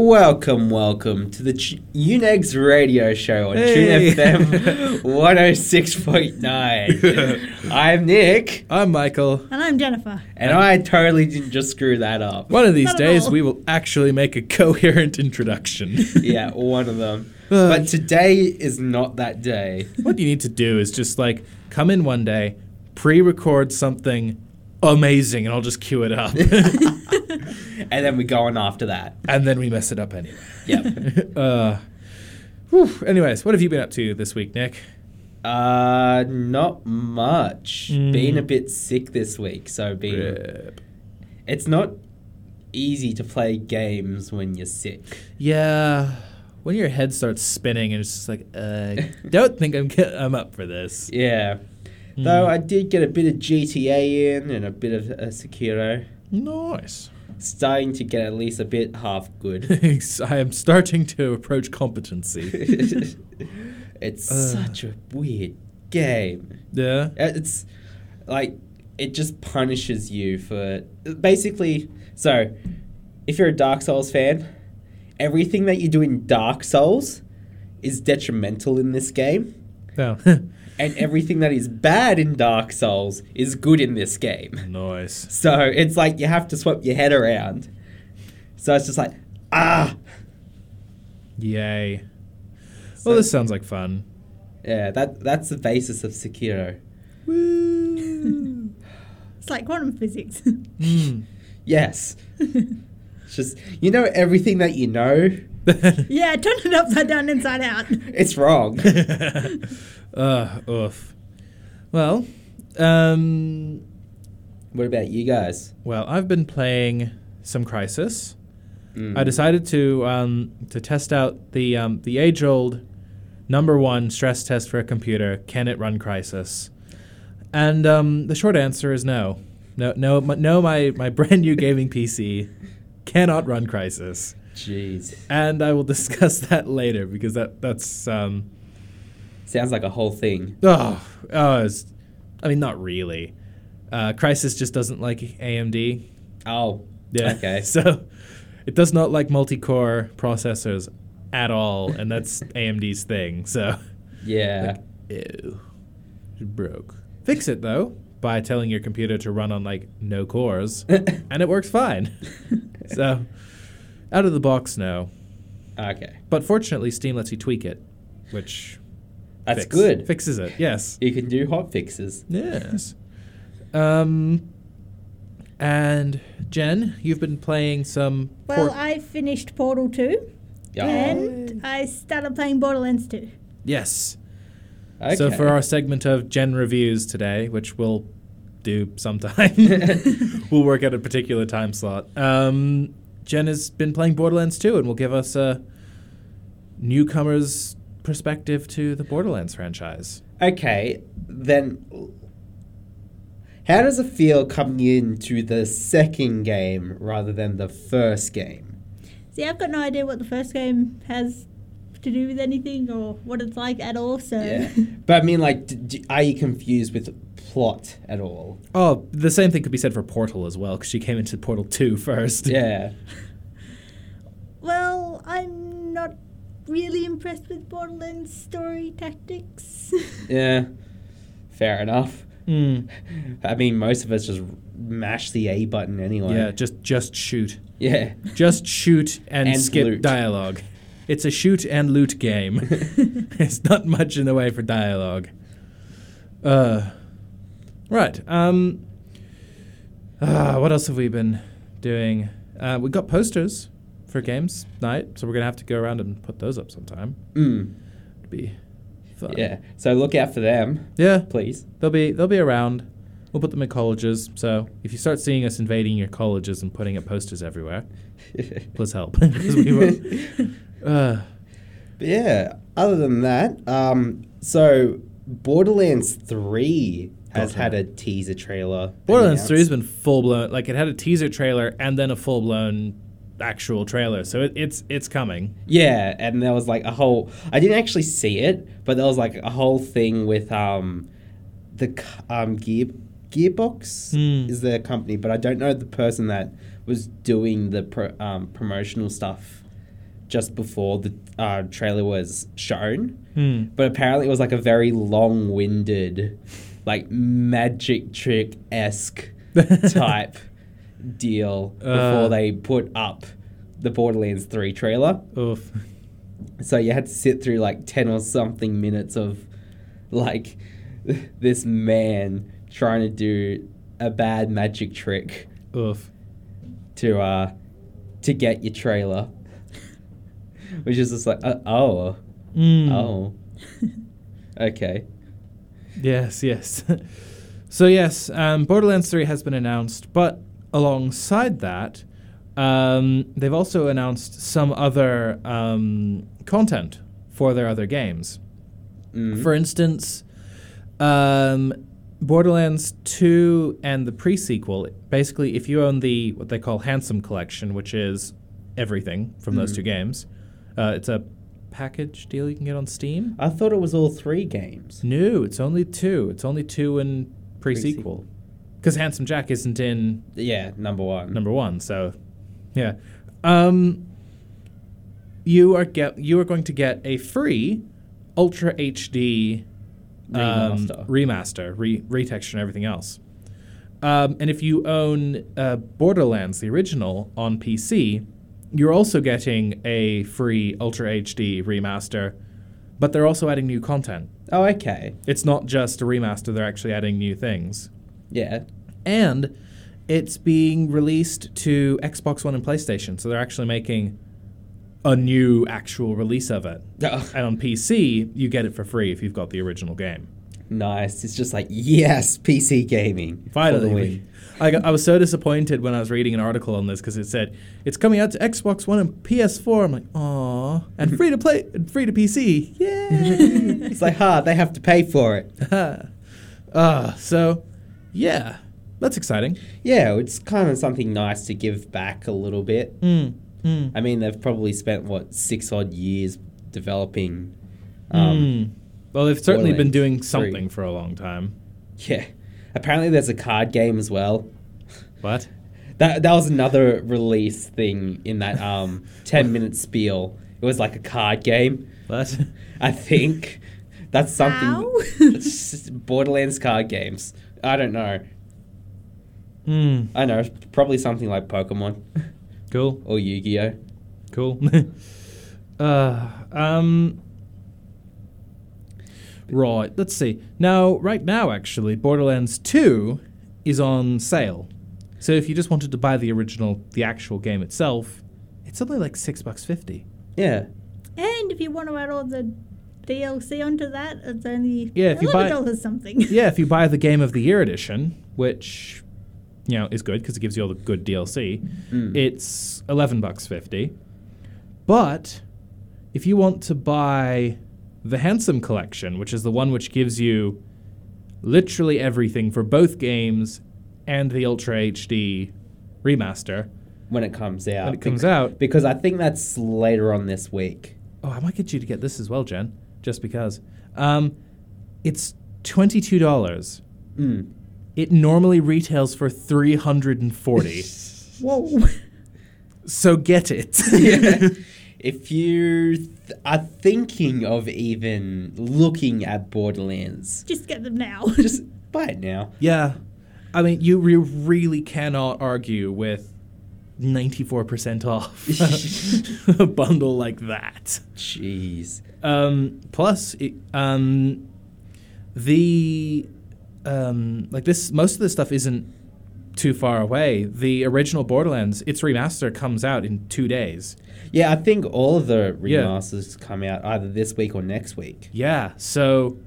Welcome, welcome to the Ch- Unix radio show on Hey. Tune FM 106.9. I'm Nick, I'm Michael. And I'm Jennifer. and I totally didn't just screw that up. One of these Not days, we will actually make a coherent introduction. Yeah, one of them. But today is not that day. what you need to do is just like come in one day, pre-record something amazing, and I'll just cue it up, And then we go on after that. and then we mess it up anyway. Yep. Uh, whew. Anyways, what have you been up to this week, Nick? Uh, not much. Mm. Been a bit sick this week, so being Rip. it's not easy to play games when you're sick. Yeah. When your head starts spinning and it's just like, uh, don't think I'm I'm up for this. Yeah. Mm. Though I did get a bit of GTA in and a bit of uh, Sekiro. Nice. Starting to get at least a bit half good. I am starting to approach competency. it's Uh. such a weird game. Yeah. Uh, It's like it just punishes you for basically. So, if you're a Dark Souls fan, everything that you do in Dark Souls is detrimental in this game, No. and everything that is bad in Dark Souls is good in this game. nice. So it's like you have to swap your head around. So it's just like ah. Yay. So- Well, this sounds like fun. Yeah, that that's the basis of Sekiro. Woo. It's like quantum physics. mm. Yes. It's just you know everything that you know, yeah, turn it upside down, inside out. it's wrong. uh, oof. Well, um, what about you guys? well, I've been playing some Crysis. Mm. I decided to um, to test out the um, the age old number one stress test for a computer. Can it run Crysis? And um, the short answer is no. No, no, my, no. My my brand new gaming PC cannot run Crysis, Jeez. and I will discuss that later because that that's um, Sounds like a whole thing. oh oh. It's, I mean, not really. Uh, Crysis just doesn't like AMD. Oh. Yeah. Okay. So it does not like multi-core processors at all, and that's AMD's thing. So Yeah. ew, it broke. Fix it though by telling your computer to run on like no cores, and it works fine. so out of the box, no. okay. But fortunately, Steam lets you tweak it, which That's fix- good. Fixes it. Yes. You can do hot fixes. Yes. Um. And Jen, you've been playing some. Well, port- I finished Portal 2 Yeah. and I started playing Borderlands 2. yes. Okay. So for our segment of Gen reviews today, which we'll do sometime, we'll work at a particular time slot. Um, Jen has been playing Borderlands 2 and will give us a newcomer's perspective to the Borderlands franchise. Okay, then how does it feel coming into the second game rather than the first game? See, I've got no idea what the first game has to do with anything or what it's like at all, so. Yeah. But I mean, like, d- d- are you confused with plot at all? Oh, the same thing could be said for Portal as well, because she came into Portal 2 first. Yeah. well, I'm not really impressed with Borderlands story tactics. Yeah. Fair enough. Mm. I mean, most of us just mash the A button anyway. Yeah, just just shoot. Yeah. Just shoot and, And skip loot. dialogue. It's a shoot and loot game. it's not much in the way for dialogue. Uh, right. Um. Uh, what else have we been doing? Uh, we got posters for games night, so we're gonna have to go around and put those up sometime. Mm. It'd be fun. Yeah. So look out for them, Yeah. please. They'll be they'll be around. We'll put them in colleges. So if you start seeing us invading your colleges and putting up posters everywhere, please help. we uh, But yeah, other than that, um, so Borderlands 3 has had a teaser trailer. Borderlands. Three has been full blown. Like it had a teaser trailer and then a full blown actual trailer. So it, it's it's coming. Yeah, and there was like a whole. I didn't actually see it, but there was like a whole thing with um, the um gear Gearbox Hmm. is their company, but I don't know the person that was doing the pro, um, promotional stuff just before the uh, trailer was shown. Hmm. But apparently, it was like a very long winded, like magic trick esque type deal before Uh. they put up the Borderlands 3 trailer. Oof. So you had to sit through like 10 or something minutes of like this man trying to do a bad magic trick Oof. to uh to get your trailer. Which is just like uh, oh Mm. oh okay. Yes, yes. so yes, um, Borderlands 3 has been announced, but alongside that, um, they've also announced some other um, content for their other games. Mm. For instance, um, Borderlands 2 and the pre-sequel, basically if you own the what they call Handsome Collection, which is everything from those Mhm. two games, uh, it's a package deal you can get on Steam. I thought it was all three games. No, it's only two. It's only two and pre-sequel. Pre-sequel. Because Handsome Jack isn't in Yeah, number one. number one, so yeah. Um, you are get you are going to get a free Ultra HD um, Remaster. remaster, re- retexture, and everything else. Um, and if you own uh, Borderlands, the original, on PC, you're also getting a free Ultra HD remaster, but they're also adding new content. Oh, okay. It's not just a remaster, they're actually adding new things. Yeah. And it's being released to Xbox One and PlayStation, so they're actually making a new actual release of it. Oh, And on PC, you get it for free if you've got the original game. nice. It's just like yes, PC gaming. Finally. I, got, I was so disappointed when I was reading an article on this because it said it's coming out to Xbox One and PS4. I'm like, aw, and free to play, free to PC. Yay! It's like, ha, they have to pay for it. uh, so, yeah, that's exciting. Yeah, it's kind of something nice to give back a little bit. Mm, mm, I mean, they've probably spent what six odd years developing. Um, mm. Well, they've certainly been doing 3. something for a long time. Yeah, apparently there's a card game as well. What? That that was another release thing in that um ten minute spiel. It was like a card game. What? I think that's something. How? It's Borderlands card games. I don't know. Hmm. I know probably something like Pokemon Cool. or Yu Gi Oh. Cool. uh, um. Right. Let's see. Now, right now, actually, Borderlands Two is on sale. So if you just wanted to buy the original, the actual game itself, it's only like six bucks fifty. Yeah. and if you want to add all the DLC onto that, it's only Yeah, if you buy- dollars something. Yeah, if you buy the Game of the Year edition, which you know is good because it gives you all the good DLC, Mm. it's eleven bucks fifty. But if you want to buy the Handsome Collection, which is the one which gives you literally everything for both games and the Ultra HD remaster, when it comes out. when it comes Bec- out, Because I think that's later on this week. oh, I might get you to get this as well, Jen, just because. Um, it's twenty two dollars. Mm. It normally retails for 340. Whoa. so get it. yeah. If you th- are thinking of even looking at Borderlands, Just get them now. just buy it now. yeah. I mean, you re- really cannot argue with 94% off a bundle like that. Jeez. Um, plus, it, um, the um, like this, most of this stuff isn't too far away. The original Borderlands, its remaster comes out in two days. Yeah, I think all of the Yeah. remasters come out either this week or next week. Yeah, so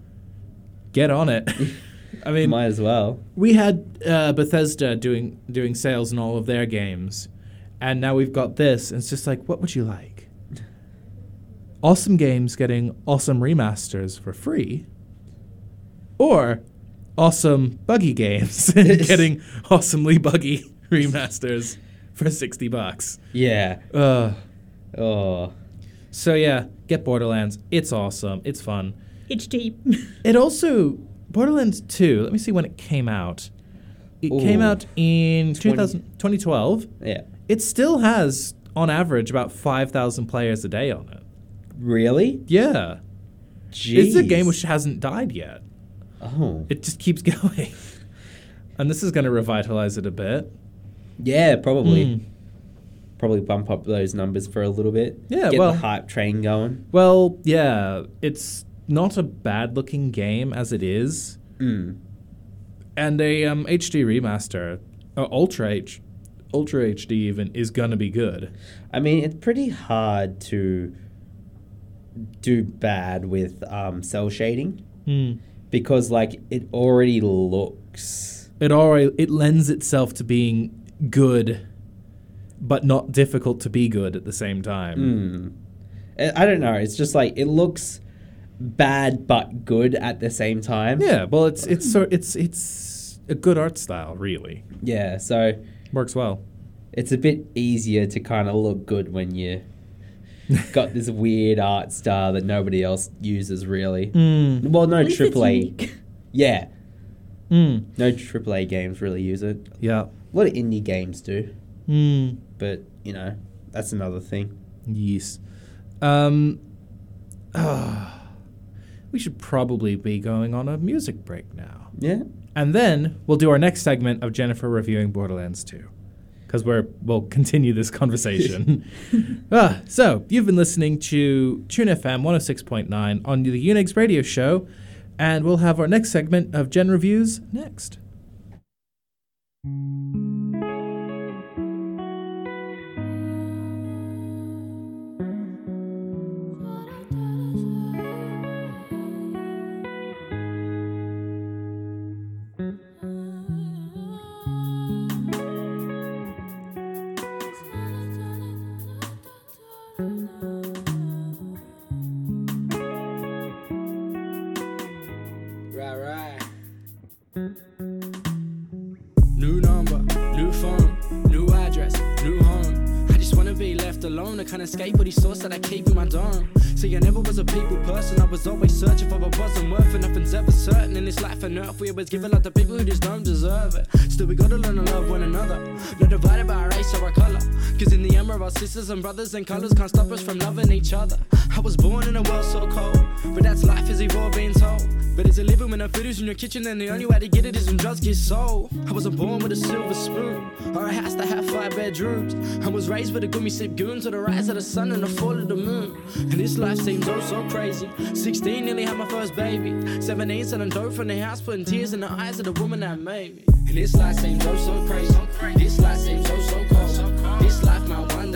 get on it. I mean, Might as well. we had uh, Bethesda doing doing sales in all of their games, and now we've got this, and it's just like, what would you like? Awesome games getting awesome remasters for free, or awesome buggy games and getting awesomely buggy remasters for sixty bucks. Yeah. Uh, Oh. so yeah, get Borderlands. It's awesome. It's fun. it's cheap. It also Borderlands 2, let me see when it came out. It came out in 20 2000, 2012. Yeah. It still has on average about 5,000 players a day on it. Really? Yeah. It's a game which hasn't died yet. Oh. It just keeps going. and this is going to revitalize it a bit. Yeah, probably. Hmm. Probably bump up those numbers for a little bit. Yeah, Get well- the hype train going. Well, yeah, it's not a bad looking game as it is. Mm. And a um, HD remaster, uh, Ultra H, Ultra HD even, is going to be good. I mean, it's pretty hard to do bad with um, cell shading Hmm. Because, like, it already looks. It already it lends itself to being good, but not difficult to be good at the same time. Mm. I I don't know. It's just like it looks bad but good at the same time. Yeah, well, it's it's so it's it's a good art style, really Yeah. So works well. it's a bit easier to kind of look good when you got this weird art style that nobody else uses really. Mm. Well, no At least AAA. Yeah, Mm. no AAA games really use it. Yeah. A lot of indie games do, Mm. but you know that's another thing. Yes. Um. ah, we should probably be going on a music break now. Yeah. And then we'll do our next segment of Jennifer reviewing Borderlands 2. Because we're we'll continue this conversation. ah, so you've been listening to Tune FM 106.9 on the Unix radio show, and we'll have our next segment of Gen Reviews next. We give a lot to people who just don't deserve it. Still, we gotta learn to love one another. Cause in the end, we're all sisters and brothers, and colors can't stop us from loving each other. I was born in a world so cold, but that's life as you've all been told. But it's a living when the food is in your kitchen and the only way to get it is when drugs get sold? I wasn't born with a silver spoon or a house that had five bedrooms. I was raised with a gummy sip goons to the rise of the sun and the fall of the moon. And this life seems oh so crazy. 16 nearly had my first baby. 17 selling dope from the house, putting tears in the eyes of the woman that made me. And this life seems oh so crazy. This life seems oh so cold.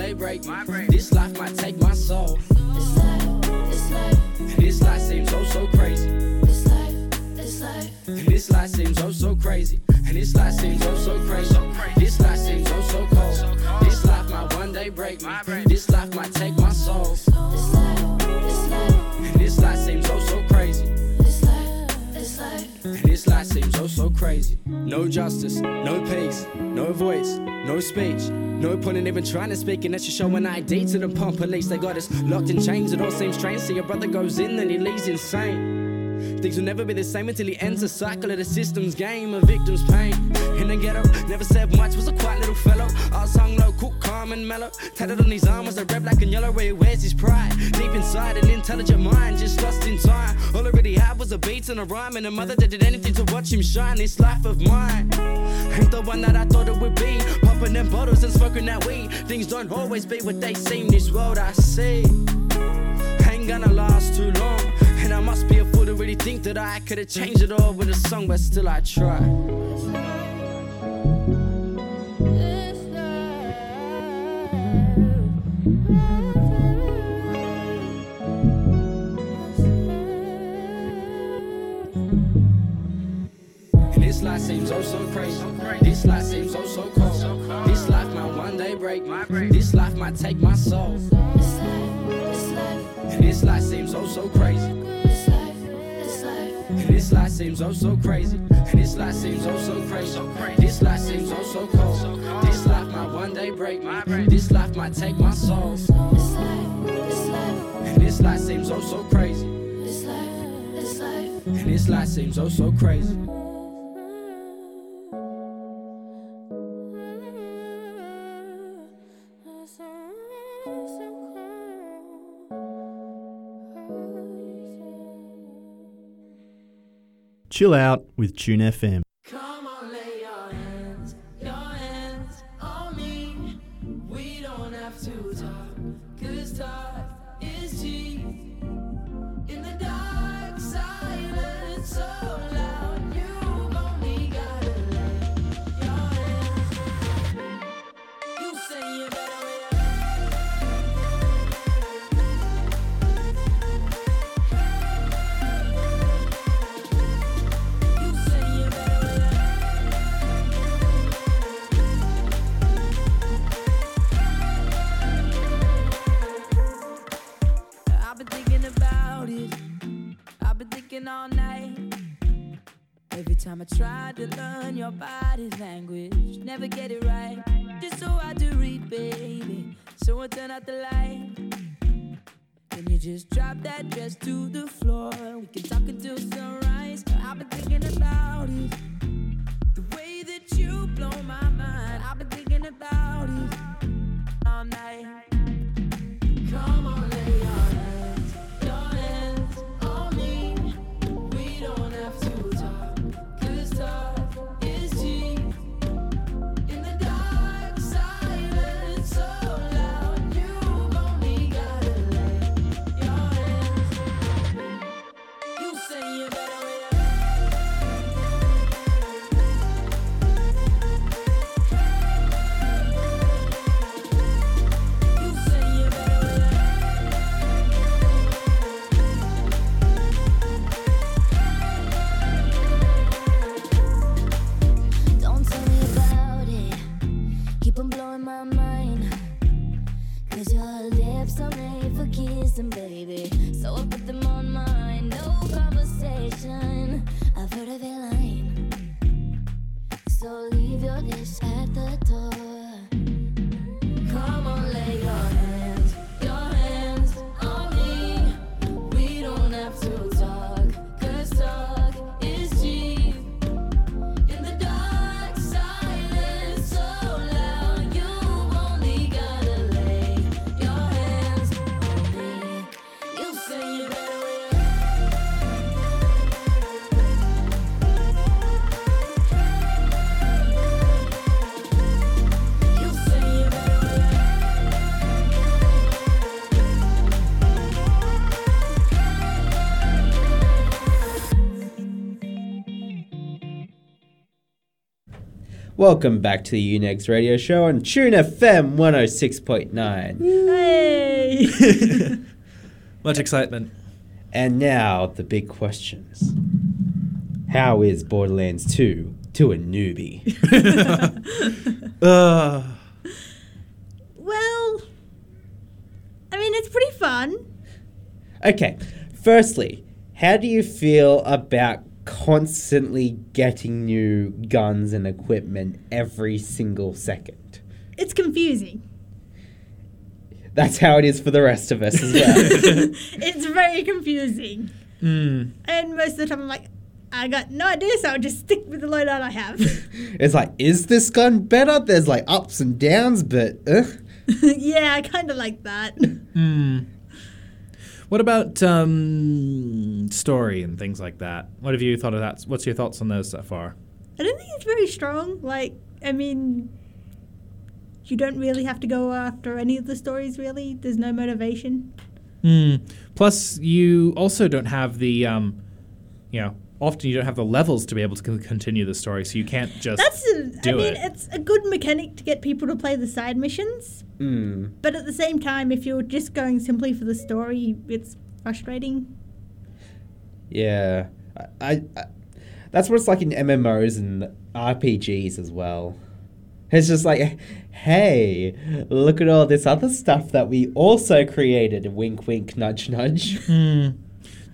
Me. This life might take my soul. This life, this life, this life seems oh so crazy. this life, this life. This life seems oh so crazy. And this life seems oh so crazy. This life seems oh so cold. This life might one day break me. This life might take my crazy. No justice, no peace, no voice, no speech. No point in even trying to speak, and that's just showing ID to the pump police. They got us locked in chains, it all seems strange. See, your brother goes in, then he leaves insane. Things will never be the same until he ends the cycle of the system's game, a victim's pain. In the ghetto, never said much, was a quiet little fellow. I was hung low, cool, calm, and mellow. Tatted on his arm was the red, black, and yellow where he wears his pride. Deep inside, an intelligent mind, just lost in time. All I really had was a beat and a rhyme, and a mother that did anything to watch him shine. This life of mine ain't the one that I thought it would be. Popping them bottles and smoking that weed. Things don't always be what they seem. This world I see ain't gonna last too long. And I must be a fool to really think that I could have changed it all with a song, but still I try. This life seems oh so crazy. This life seems oh so cold. This life might one day break. This life might take my soul. This life, seems oh so crazy. Life seems oh so crazy. And this life seems oh so crazy. This life seems oh so cold. This life might one day break me. This life might take my soul. This life, this life, And this life seems oh so crazy. this life, this life. And this life seems oh so crazy. Chill out with Tune FM. Time I try to learn your body language, never get it right. Just so I do read, baby. So I turn out the light. Can you just drop that dress to the floor? We can talk until sunrise. I've been thinking about it. The way that you blow my mind. I've been thinking about it all night. Mind. Cause your lips are made for kissing, baby. Welcome back to the Unix Radio Show on Tune FM 106.9. Hey! Much excitement. And now the big questions. How is Borderlands 2 to a newbie? Uh, well, I mean, it's pretty fun. Okay, firstly, how do you feel about constantly getting new guns and equipment every single second? It's confusing. That's how it is for the rest of us as well. It's very confusing. mm, And most of the time, I'm like, I got no idea, so I'll just stick with the loadout I have. it's like, is this gun better? There's like ups and downs, but uh, yeah, I kind of like that. mm. What about um, story and things like that? What have you thought of that? What's your thoughts on those so far? I don't think it's very strong. Like, I mean, you don't really have to go after any of the stories, really. There's no motivation. Mm. Plus, you also don't have the, um, you know, often you don't have the levels to be able to continue the story, so you can't just. That's, a, I do mean, it. it's a good mechanic to get people to play the side missions. mm, But at the same time, if you're just going simply for the story, it's frustrating. yeah. I, I, I, that's what it's like in MMOs and RPGs as well. It's just like, hey, look at all this other stuff that we also created. Wink, wink, nudge, nudge. Mm.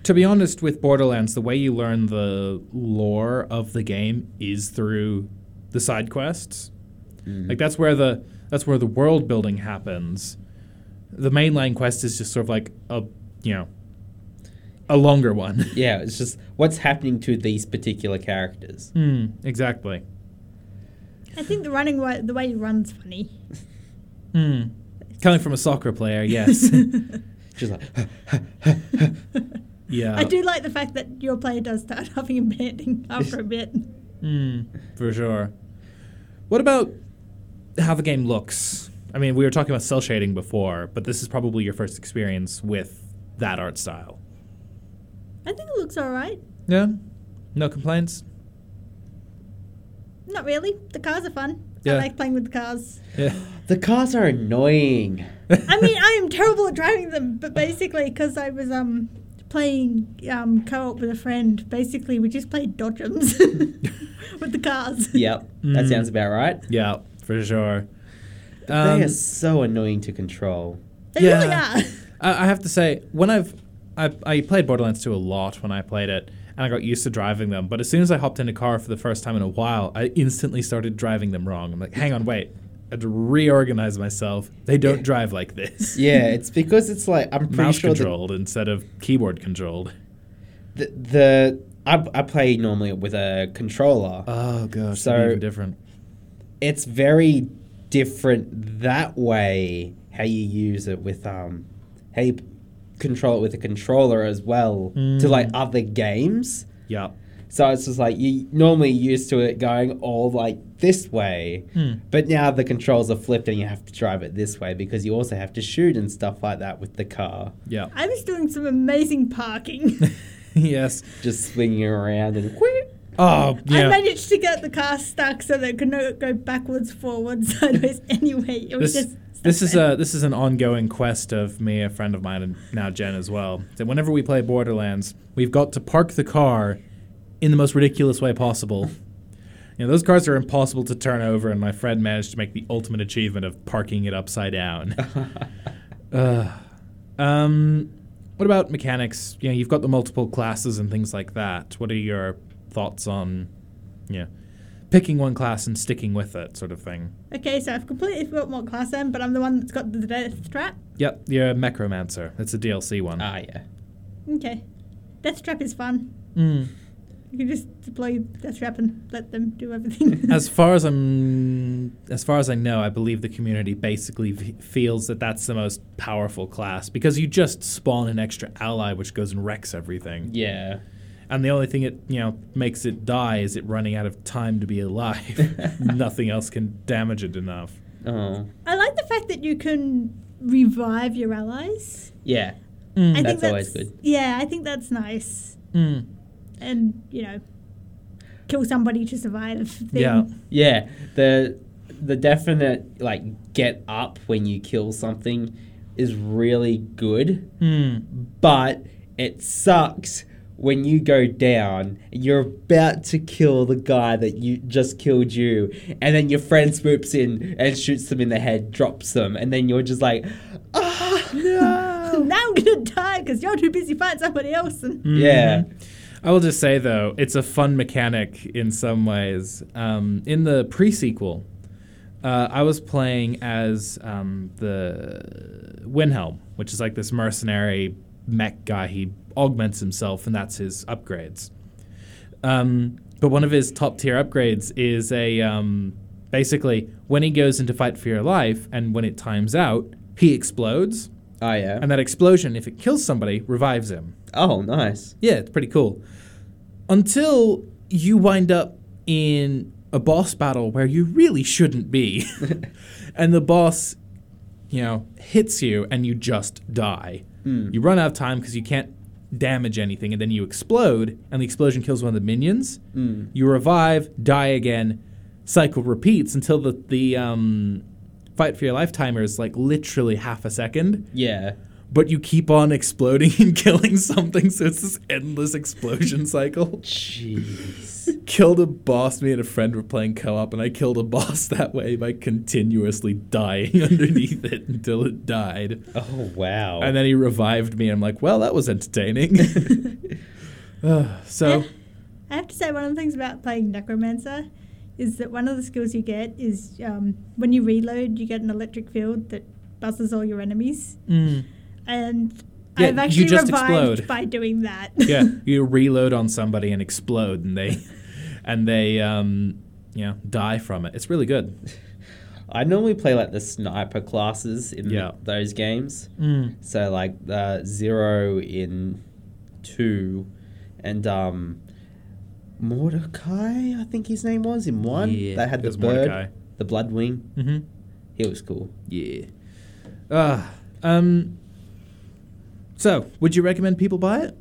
To be honest, with Borderlands, the way you learn the lore of the game is through the side quests. Like that's where the that's where the world building happens. The mainline quest is just sort of like a you know a longer one. Yeah, it's just what's happening to these particular characters. Hmm, exactly. I think the running way, the way you run's funny. Hmm. Coming from a soccer player, yes. Just like, Yeah. I do like the fact that your player does start huffing and panting after a bit. Mm, for sure. What about how the game looks? I mean, we were talking about cell shading before, but this is probably your first experience with that art style. I think it looks alright. Yeah? No complaints? Not really. The cars are fun. Yeah. I like playing with the cars. Yeah. The cars are annoying. I mean, I am terrible at driving them, but basically, because I was um playing um co-op with a friend, basically we just played dodgems with the cars. Yep, that Mm. sounds about right. Yeah, for sure. they Um, are so annoying to control. They really Yeah. are. I, I have to say, when I've I, I played Borderlands 2 a lot when I played it, and I got used to driving them. But as soon as I hopped in a car for the first time in a while, I instantly started driving them wrong. I'm like, hang on, wait. I had to reorganize myself. They don't drive like this. Yeah, it's because it's like I'm pretty Mouse sure controlled instead of keyboard controlled. the, the I, I play normally with a controller. Oh gosh, So- different. it's very different that way how you use it with um how you control it with a controller as well to like Mm. other games. Yeah. So it's just like you normally used to it going all like this way, Hmm. but now the controls are flipped and you have to drive it this way because you also have to shoot and stuff like that with the car. Yeah. I was doing some amazing parking. yes. Just swinging around and quick. Oh I managed to get the car stuck so that it could not go backwards, forwards, sideways, anyway. It was this, just. this is stuck a this is an ongoing quest of me, a friend of mine, and now Jen as well. That whenever we play Borderlands, we've got to park the car in the most ridiculous way possible. You know, those cars are impossible to turn over, and my friend managed to make the ultimate achievement of parking it upside down. Ugh. um, what about mechanics? You know, you've got the multiple classes and things like that. What are your thoughts on, yeah, picking one class and sticking with it, sort of thing? Okay, so I've completely forgotten what class I'm, but I'm the one that's got the death trap. Yep, you're a Mechromancer. That's a DLC one. Ah, yeah. Okay. Death trap is fun. Mm. You can just deploy death trap and let them do everything. As far as I'm, as far as I know, I believe the community basically v- feels that that's the most powerful class because you just spawn an extra ally which goes and wrecks everything, Yeah. and the only thing it you know makes it die is it running out of time to be alive. Nothing else can damage it enough. Oh. I like the fact that you can revive your allies. Yeah. Mm. I That's think always good. Yeah, I think that's nice. Mm. And, you know, kill somebody to survive thing. Yeah. Yeah. The the definite like get up when you kill something is really good, Mm. but it sucks when you go down you're about to kill the guy that you just killed you and then your friend swoops in and shoots them in the head drops them and then you're just like ah no now I'm gonna die because you're too busy fighting somebody else. And yeah I will just say though, it's a fun mechanic in some ways. Um, in the pre-sequel, uh, I was playing as um, the Wilhelm, which is like this mercenary mech guy. He augments himself, and that's his upgrades. Um, but one of his top tier upgrades is a um, basically when he goes into fight for your life, and when it times out, he explodes, oh yeah and that explosion, if it kills somebody, revives him. oh nice Yeah, it's pretty cool. Until you wind up in a boss battle where you really shouldn't be. and the boss, you know, hits you and you just die. You run out of time because you can't damage anything and then you explode and the explosion kills one of the minions. You revive, die again, cycle repeats until the, the um, fight for your life timer is like literally half a second yeah but you keep on exploding and killing something, so it's this endless explosion cycle. jeez Killed a boss. Me and a friend were playing co-op, and I killed a boss that way by continuously dying underneath it until it died. oh wow And then he revived me. And I'm like, well, that was entertaining. Uh, so, I have to say, one of the things about playing Mechromancer is that one of the skills you get is um, when you reload, you get an electric field that buzzes all your enemies. mm, And Yeah, I've you actually just revived explode. by doing that. yeah, you reload on somebody and explode, and they, and they, um, you know, die from it. It's really good. I normally play like the sniper classes in Yeah. those games Mm. So like uh, zero in two, and um, Mordecai, I think his name was in one. Yeah, that had the bird, Mordecai. the Bloodwing. Mm-hmm. He was cool. Yeah. Uh, um. So, would you recommend people buy it?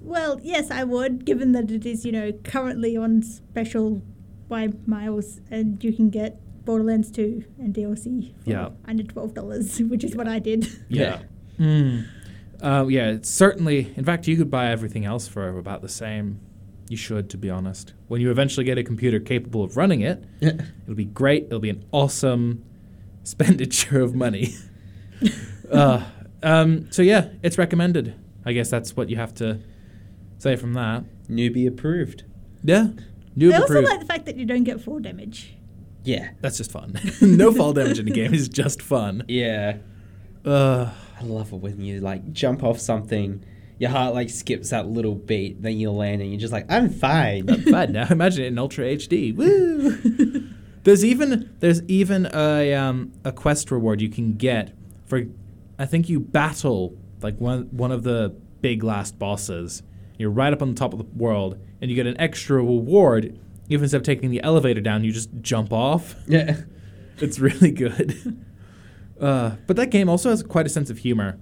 Well, yes, I would, given that it is, you know, currently on special by Miles, and you can get Borderlands 2 and DLC for Yeah. under $12, which is what I did. Yeah. Hmm. Uh, yeah, it's certainly. In fact, you could buy everything else for about the same. You should, to be honest. When you eventually get a computer capable of running it, it'll be great. It'll be an awesome expenditure of money. uh, um, so yeah, it's recommended. I guess that's what you have to say from that. Newbie approved. Yeah, new I also approved. like the fact that you don't get fall damage. Yeah. That's just fun. no fall damage in the game is just fun. Yeah. Uh, I love it when you like jump off something, your heart like skips that little beat, then you land and you're just like, I'm fine. bad now. Imagine it in Ultra HD. Woo! there's even there's even a um, a quest reward you can get for. I think you battle like one one of the big last bosses. You're right up on the top of the world, and you get an extra reward. Even instead of taking the elevator down, you just jump off. yeah. It's really good. Uh, but that game also has quite a sense of humor.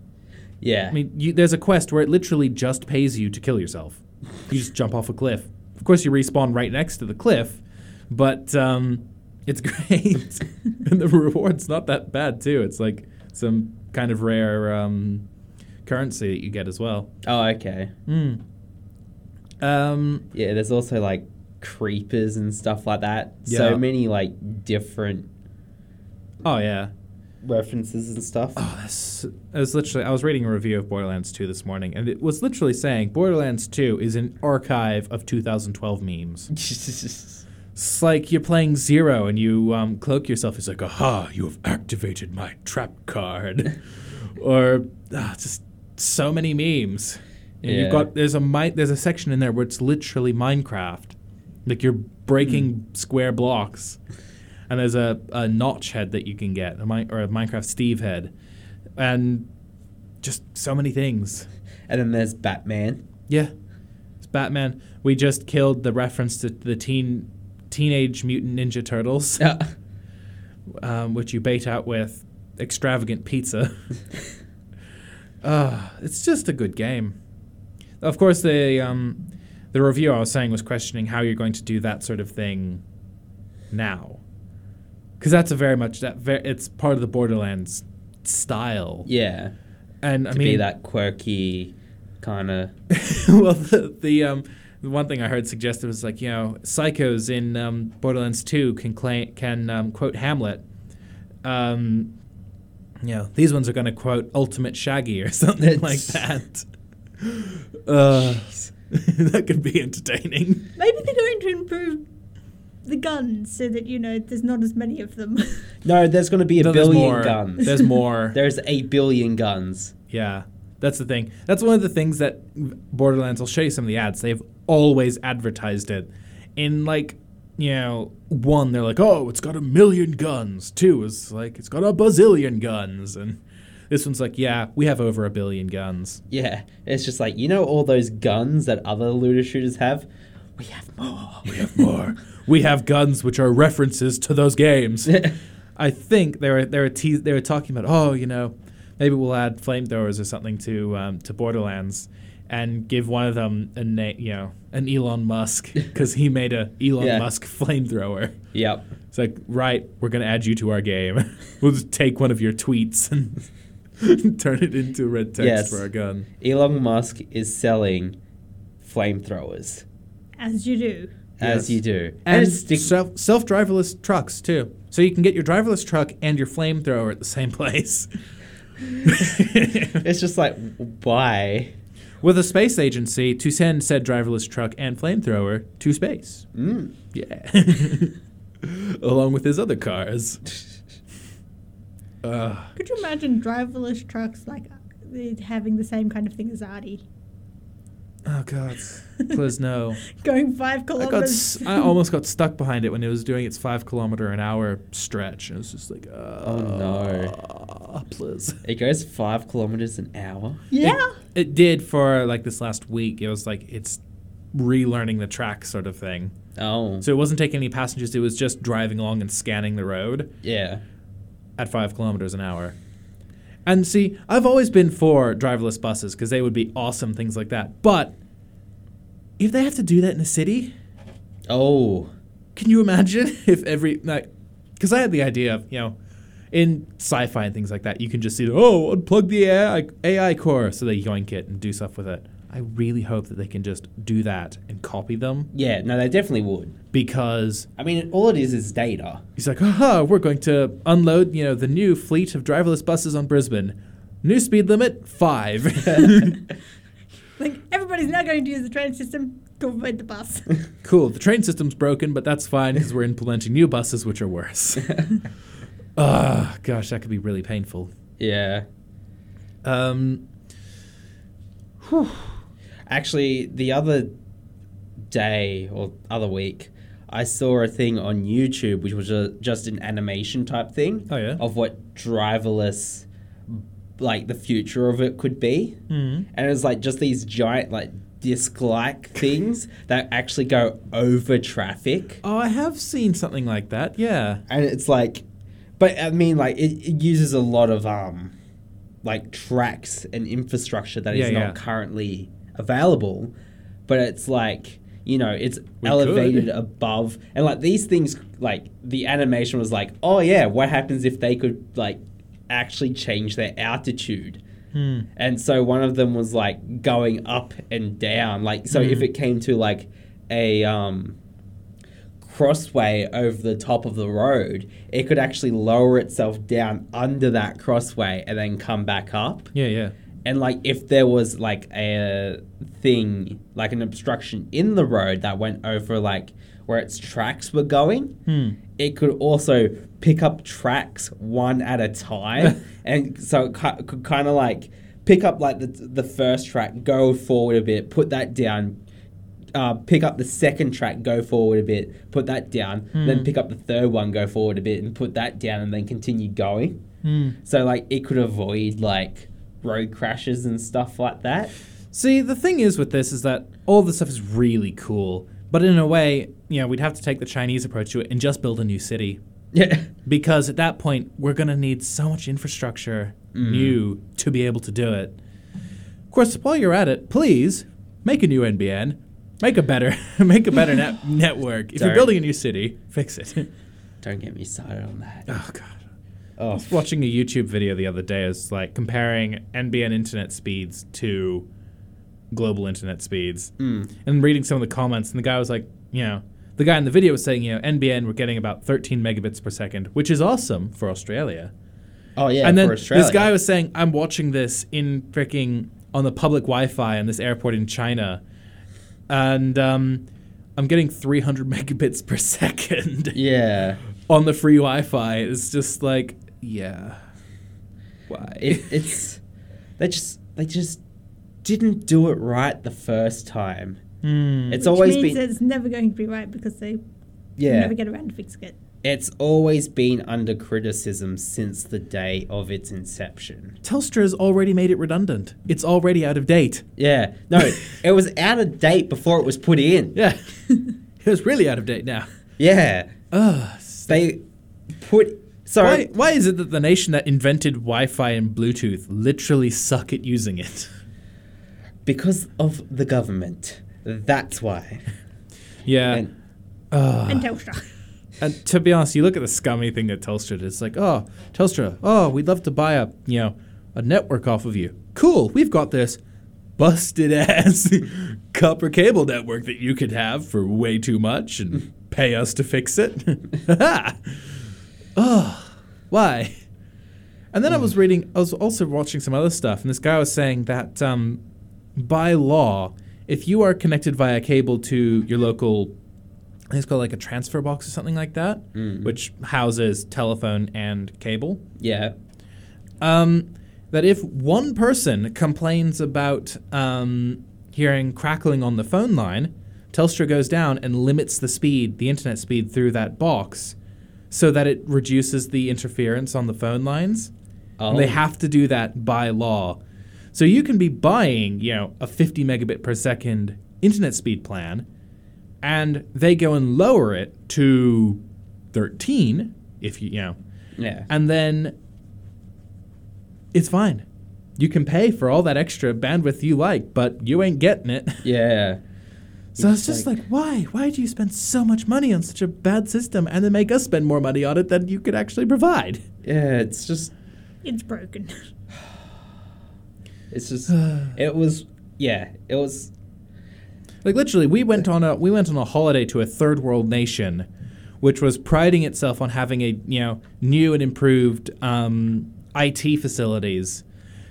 Yeah. I mean, you, there's a quest where it literally just pays you to kill yourself. You just jump off a cliff. Of course, you respawn right next to the cliff, but um, it's great. and the reward's not that bad, too. It's like some kind of rare um, currency that you get as well. oh, okay. Hmm. Um, Yeah, there's also like creepers and stuff like that. Yeah. So many like different oh, yeah. References and stuff. Oh, that's. I was literally. I was reading a review of Borderlands 2 this morning, and it was literally saying Borderlands 2 is an archive of 2012 memes. It's like you're playing Zero and you um, cloak yourself. It's like, aha, you have activated my trap card. or ah, just so many memes. And Yeah. You've got there's a mi- there's a section in there where it's literally Minecraft, like you're breaking square blocks, and there's a, a notch head that you can get, a mi- or a Minecraft Steve head, and just so many things. and then there's Batman. Yeah, it's Batman. We just killed the reference to the teen teenage mutant ninja turtles, Yeah. um, which you bait out with extravagant pizza. uh, it's just a good game. Of course, the um, the review I was saying was questioning how you're going to do that sort of thing now, because that's a very much that ver- it's part of the Borderlands style. yeah. and I to mean be that quirky kind of. well, the, the um, the one thing I heard suggested was like you know psychos in um, Borderlands Two can claim can um, quote Hamlet. Um, you know these ones are going to quote Ultimate Shaggy or something like that. Uh, that could be entertaining. Maybe they're going to improve the guns so that, you know, there's not as many of them. No, there's going to be a No, there's billion more. guns. There's more. There's a billion guns. Yeah, that's the thing. That's one of the things that Borderlands. I'll show you some of the ads. They've always advertised it. In like, you know, one they're like, oh, it's got a million guns. Two is like, it's got a bazillion guns, and this one's like, yeah, we have over a billion guns. Yeah, it's just like you know all those guns that other looter shooters have. We have more. We have more. We have guns which are references to those games. I think they were they were te- they were talking about oh you know maybe we'll add flamethrowers or something to um, to Borderlands and give one of them a na- you know an Elon Musk because he made a Elon Yeah. Musk flamethrower. Yep. It's like right we're gonna add you to our game. we'll just take one of your tweets and turn it into red text Yes. for our gun. Elon Musk is selling flamethrowers as you do. As Yes. you do, And it's stick- self self driverless trucks too. So you can get your driverless truck and your flamethrower at the same place. it's just like why? With a space agency to send said driverless truck and flamethrower to space. Mm. Yeah. Along with his other cars. Uh, Could you imagine driverless trucks like uh, having the same kind of thing as Artie? Oh god. Please no. Going five I got kilometers. s- I almost got stuck behind it when it was doing its five kilometer an hour stretch. It was just like, uh, Oh, no. Please. It goes five kilometers an hour. yeah. it did for like this last week. It was like it's relearning the track sort of thing. Oh, So it wasn't taking any passengers. It was just driving along and scanning the road yeah. at five kilometers an hour. And see, I've always been for driverless buses because they would be awesome, things like that. But if they have to do that in a city, Oh, can you imagine if every like? Because I had the idea of you know, in sci-fi and things like that, you can just see oh unplug the AI AI core so they yoink it and do stuff with it. I really hope that they can just do that and copy them yeah. No, they definitely would. because I mean, all it is is data. he's like, aha, we're going to unload you know the new fleet of driverless buses on Brisbane. New speed limit five. Like everybody's now going to use the train system to avoid the bus. cool. The train system's broken, but that's fine because we're implementing new buses which are worse. Ah, gosh, that could be really painful. Yeah. Um, Actually, the other day or other week, I saw a thing on YouTube which was a, just an animation type thing Oh, yeah? of what driverless, like the future of it could be. Mhm. And it was like just these giant, like disc like things that actually go over traffic. Oh, I have seen something like that. Yeah. and it's like but i mean like it, it uses a lot of um like tracks and infrastructure that is Yeah, yeah. not currently available but it's like you know it's We elevated could. above and like these things like the animation was like oh yeah what happens if they could like actually change their altitude Hmm. and so one of them was like going up and down like so Hmm. if it came to like a um crossway over the top of the road, it could actually lower itself down under that crossway and then come back up. Yeah, yeah. And like if there was like a thing, like an obstruction in the road that went over like where its tracks were going, Hmm. it could also pick up tracks one at a time, and so it ki- could kind of like pick up like the the first track, go forward a bit, put that down. Uh, pick up the second track, go forward a bit, put that down, then pick up the third one, go forward a bit, and put that down, and then continue going. Hmm. So like it could avoid like road crashes and stuff like that. See, the thing is with this is that all this stuff is really cool, but in a way, you know, we'd have to take the Chinese approach to it and just build a new city. Yeah. Because at that point, we're going to need so much infrastructure mm. new to be able to do it. Of course, while you're at it, please make a new NBN, make a better, make a better net- network. If you're building a new city, fix it. Don't get me started on that. oh god. Oh, was watching a YouTube video the other day. It's like comparing NBN internet speeds to global internet speeds, Mm. and reading some of the comments. And the guy was like, you know, the guy in the video was saying, you know, NBN we're getting about 13 megabits per second, which is awesome for Australia. oh yeah. and then for Australia. this guy was saying, I'm watching this in freaking on the public Wi-Fi in this airport in China, and um, I'm getting 300 megabits per second Yeah. on the free Wi-Fi. It's just like, yeah, why? It, it's they just they just didn't do it right the first time. Hmm. It's Which always means been it's never going to be right because they yeah. never get around to fixing it. It's always been under criticism since the day of its inception. Telstra has already made it redundant. It's already out of date. Yeah. No, it was out of date before it was put in. Yeah, it was really out of date now. Yeah. Ugh. They put so Why, why is it that the nation that invented Wi-Fi and Bluetooth literally suck at using it? because of the government. That's why. Yeah. And ah. and Telstra. And to be honest, you look at the scummy thing that Telstra did. It's like, oh, Telstra, oh, we'd love to buy a, you know, a network off of you. Cool, we've got this busted ass copper cable network that you could have for way too much and pay us to fix it. Oh, why? And then I was reading, I was also watching some other stuff, and this guy was saying that um, by law, if you are connected via cable to your local I think it's called like a transfer box or something like that, which houses telephone and cable. yeah. Um, that if one person complains about um, hearing crackling on the phone line, Telstra goes down and limits the speed, the internet speed through that box, so that it reduces the interference on the phone lines. Oh. And they oh. have to do that by law. So you can be buying, you know, a 50 megabit per second internet speed plan, and they go and lower it to 13, if you, you know, Yeah. and then it's fine. You can pay for all that extra bandwidth you like, but you ain't getting it. yeah. So It's it's just like- like, why? Why do you spend so much money on such a bad system and then make us spend more money on it than you could actually provide? Yeah, it's just It's broken. it's just it was yeah, it was Like literally, we went on a we went on a holiday to a third world nation, which was priding itself on having a you know new and improved um, IT facilities,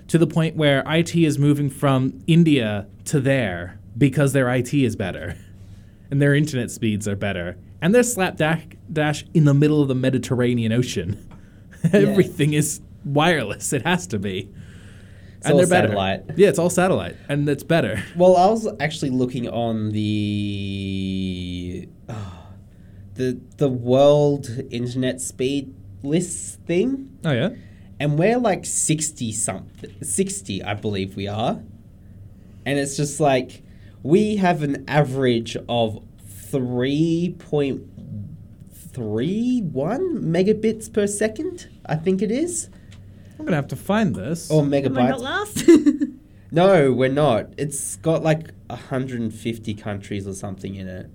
to the point where IT is moving from India to there because their IT is better, and their internet speeds are better, and they're slapdash dash in the middle of the Mediterranean Ocean. Everything is wireless. It has to be. It's all they're better. satellite. Yeah, it's all satellite, and it's better. Well, I was actually looking on the oh, the the world internet speed list thing, Oh yeah. and we're like sixty something, sixty, I believe we are, and it's just like we have an average of three point three one megabits per second. I think it is, I'm gonna have to find this. or Am I not megabytes. last? No, we're not. It's got like 150 countries or something in it.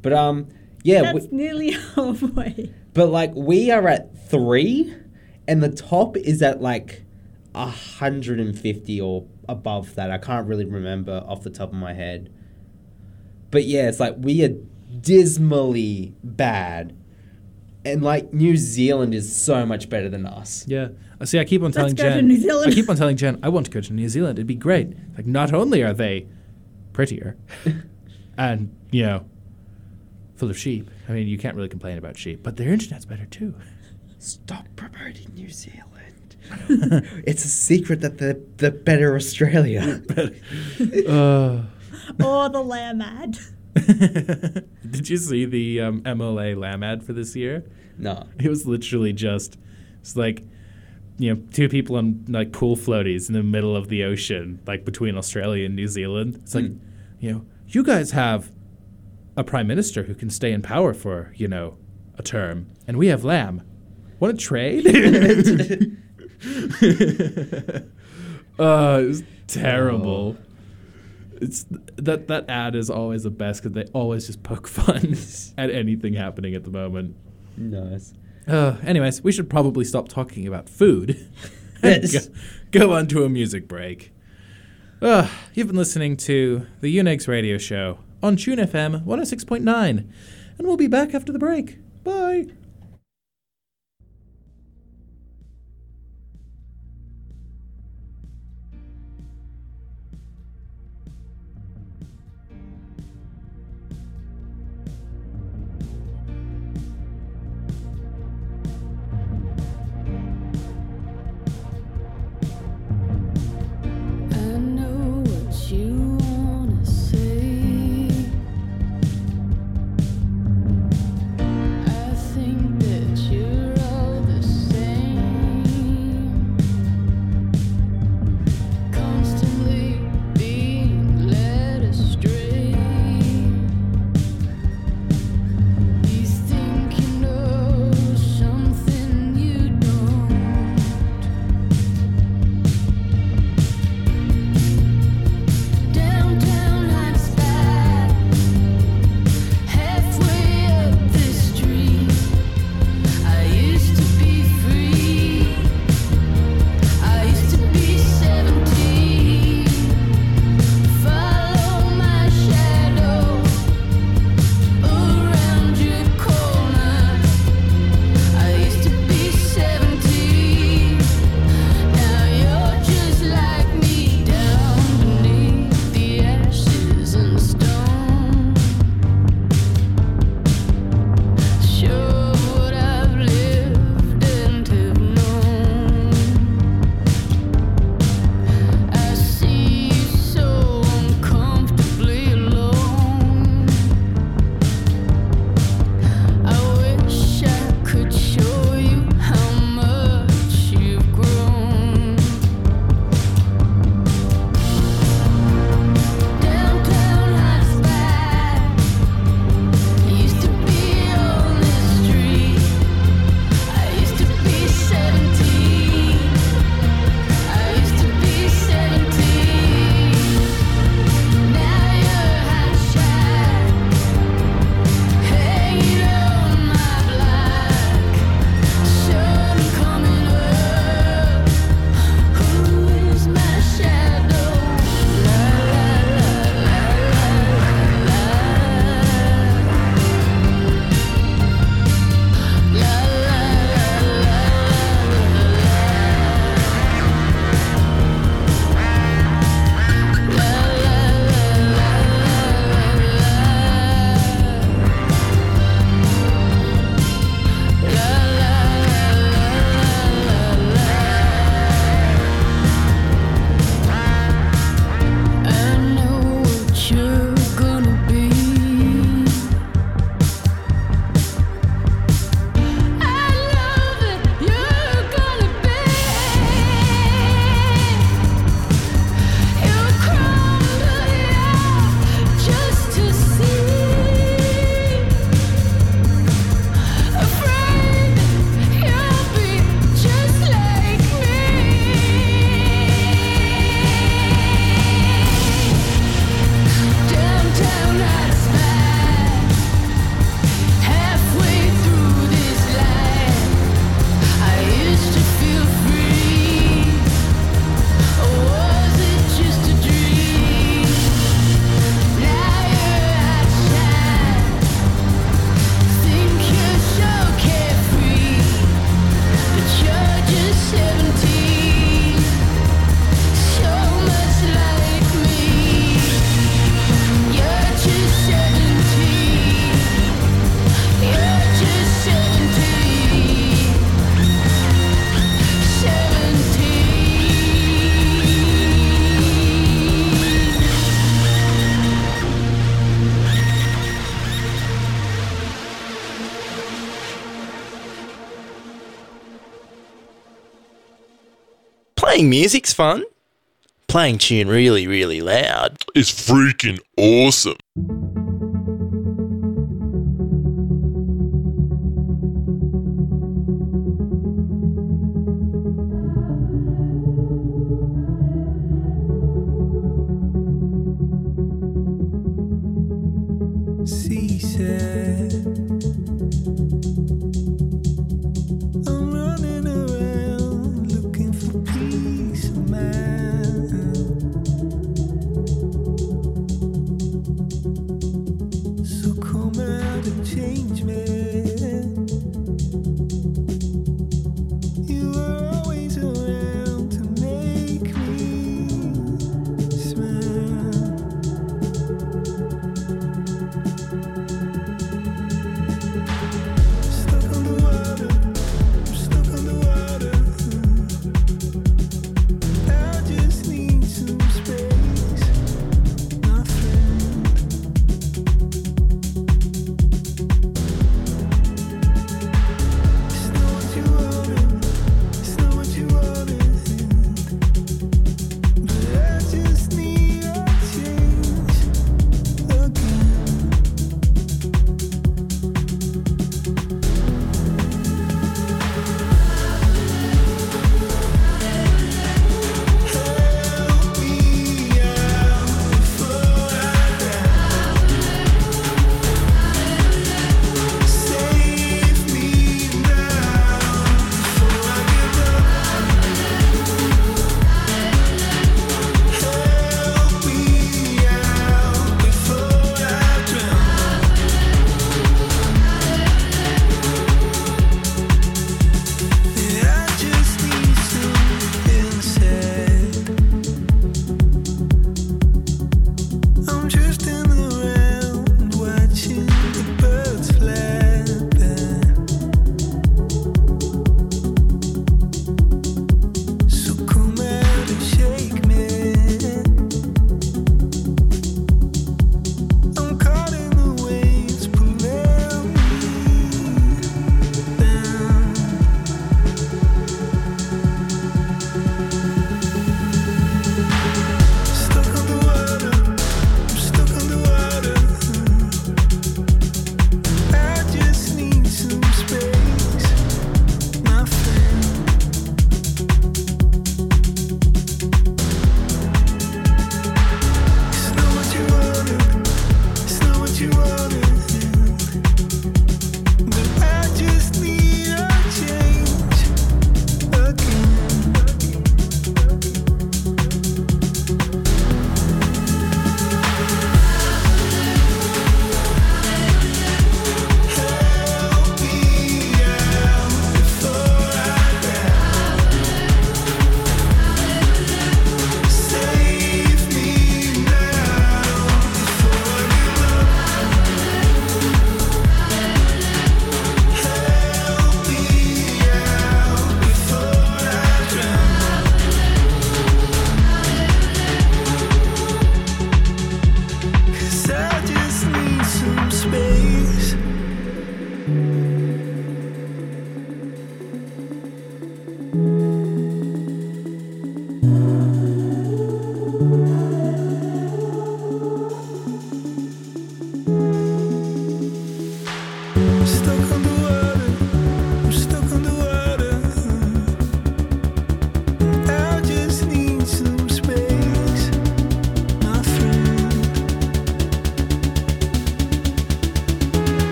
But um, yeah, That's we, nearly halfway. but like we are at three, and the top is at like 150 or above that. I can't really remember off the top of my head. But yeah, it's like we are dismally bad, and like New Zealand is so much better than us. Yeah. Uh, See, I keep on telling Let's go to Jen. New Zealand. I keep on telling Jen, I want to go to New Zealand. It'd be great. Like, not only are they prettier, and you know, full of sheep. I mean, you can't really complain about sheep, but their internet's better too. Stop promoting New Zealand. it's a secret that they're, they're better Australia. uh, or the lamb ad. did you see the um, MLA lamb ad for this year? no. It was literally just, it's like, you know, two people on like pool floaties in the middle of the ocean, like between Australia and New Zealand. It's like, Mm. you know, you guys have a prime minister who can stay in power for, you know, a term, and we have Lamb. Want to trade? uh, it was terrible. It's that that ad is always the best because they always just poke fun at anything happening at the moment. Nice. Uh, anyways, we should probably stop talking about food Yes. go, go on to a music break. Uh, you've been listening to the Unix radio show on Tune FM 106.9, and we'll be back after the break. Bye. Playing music's fun. Playing tune really, really loud. Is freaking awesome.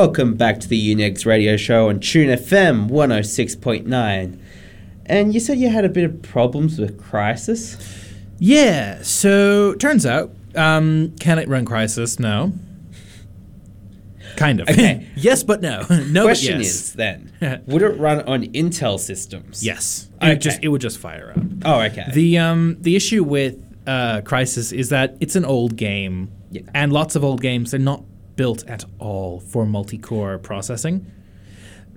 Welcome back to the Unix radio show on Tune FM 106.9. And you said you had a bit of problems with Crysis? Yeah, so turns out, um, can it run Crysis? No. Kind of. Okay. yes, but no. no, Question but yes. is then, would it run on Intel systems? yes. It would Okay. just it would just fire up. Oh, okay. The um the issue with uh, Crysis is that it's an old game, Yeah. and lots of old games are not built at all for multi-core processing,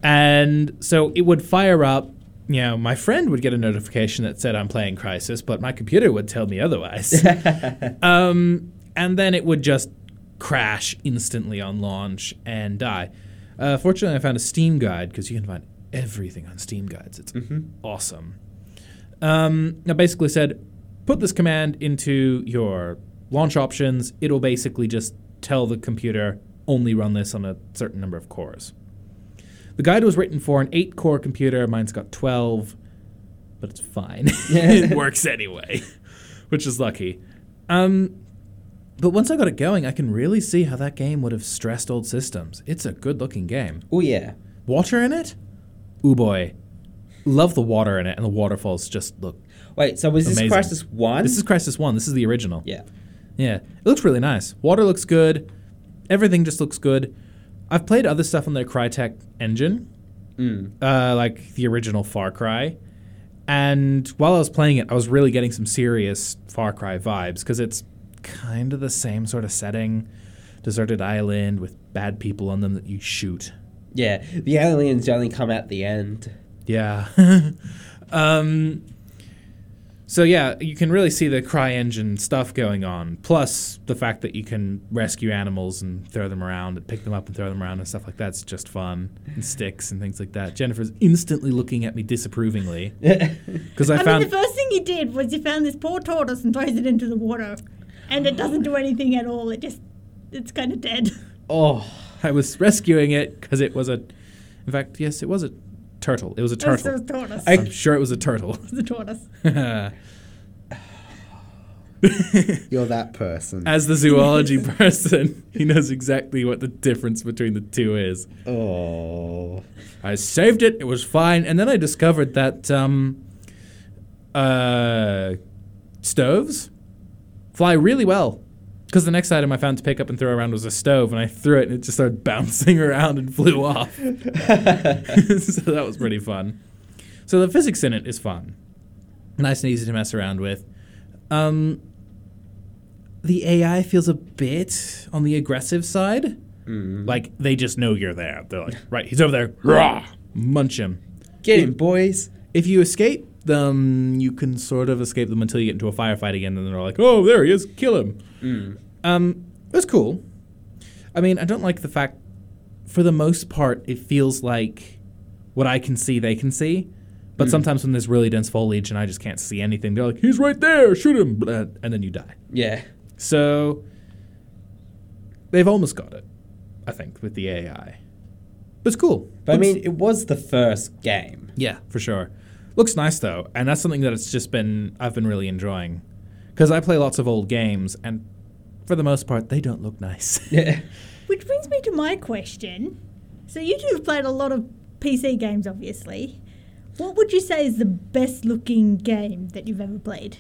and so it would fire up. You know, my friend would get a notification that said I'm playing Crysis, but my computer would tell me otherwise. um, and then it would just crash instantly on launch and die. Uh, fortunately, I found a Steam guide because you can find everything on Steam guides. It's awesome. Um, I basically said, put this command into your launch options. It'll basically just tell the computer only run this on a certain number of cores. The guide was written for an eight core computer. Mine's got 12, but it's fine. it works anyway, which is lucky. Um, but once I got it going, I can really see how that game would have stressed old systems. It's a good looking game. oh, yeah. Water in it? Ooh boy. Love the water in it, and the waterfalls just look. Wait, so was this Amazing. Crysis 1? This is Crysis 1. This is the original. Yeah. Yeah. It looks really nice. Water looks good. Everything just looks good. I've played other stuff on the Crytek engine, Mm. uh, like the original Far Cry. And while I was playing it, I was really getting some serious Far Cry vibes because it's kind of the same sort of setting deserted island with bad people on them that you shoot. Yeah. The aliens only come at the end. Yeah. um, so yeah, you can really see the CryEngine stuff going on. Plus the fact that you can rescue animals and throw them around and pick them up and throw them around and stuff like that's just fun. And sticks and things like that. Jennifer's instantly looking at me disapprovingly because I, I, found mean, the first thing you did was you found this poor tortoise and throws it into the water, and it doesn't do anything at all. It just, it's kind of dead. Oh. I was rescuing it because it was a. In fact, yes, it was a turtle. It was a turtle. It was turtle. a tortoise. I'm sure it was a turtle. It was a tortoise. You're that person. As the zoology person, he knows exactly what the difference between the two is. Oh. I saved it; it was fine, and then I discovered that um, uh, stoves fly really well. Because the next item I found to pick up and throw around was a stove, and I threw it, and it just started bouncing around and flew off. so that was pretty fun. So the physics in it is fun, nice and easy to mess around with. Um, the AI feels a bit on the aggressive side. Like they just know you're there. They're like, right, he's over there. Rah! Munch him. Get him, boys. If you escape them, you can sort of escape them until you get into a firefight again, and then they're like, "Oh, there he is, kill him." Um, it was cool. I mean, I don't like the fact, for the most part, it feels like what I can see, they can see. But sometimes when there's really dense foliage and I just can't see anything, they're like, "He's right there, shoot him," blah, and then you die. Yeah. So they've almost got it, I think, with the AI. But it's cool. But I mean, it was the first game. yeah, for sure. Looks nice though, and that's something that it's just been I've been really enjoying because I play lots of old games, and for the most part, they don't look nice. Yeah. Which brings me to my question. So you two have played a lot of PC games, obviously. What would you say is the best looking game that you've ever played?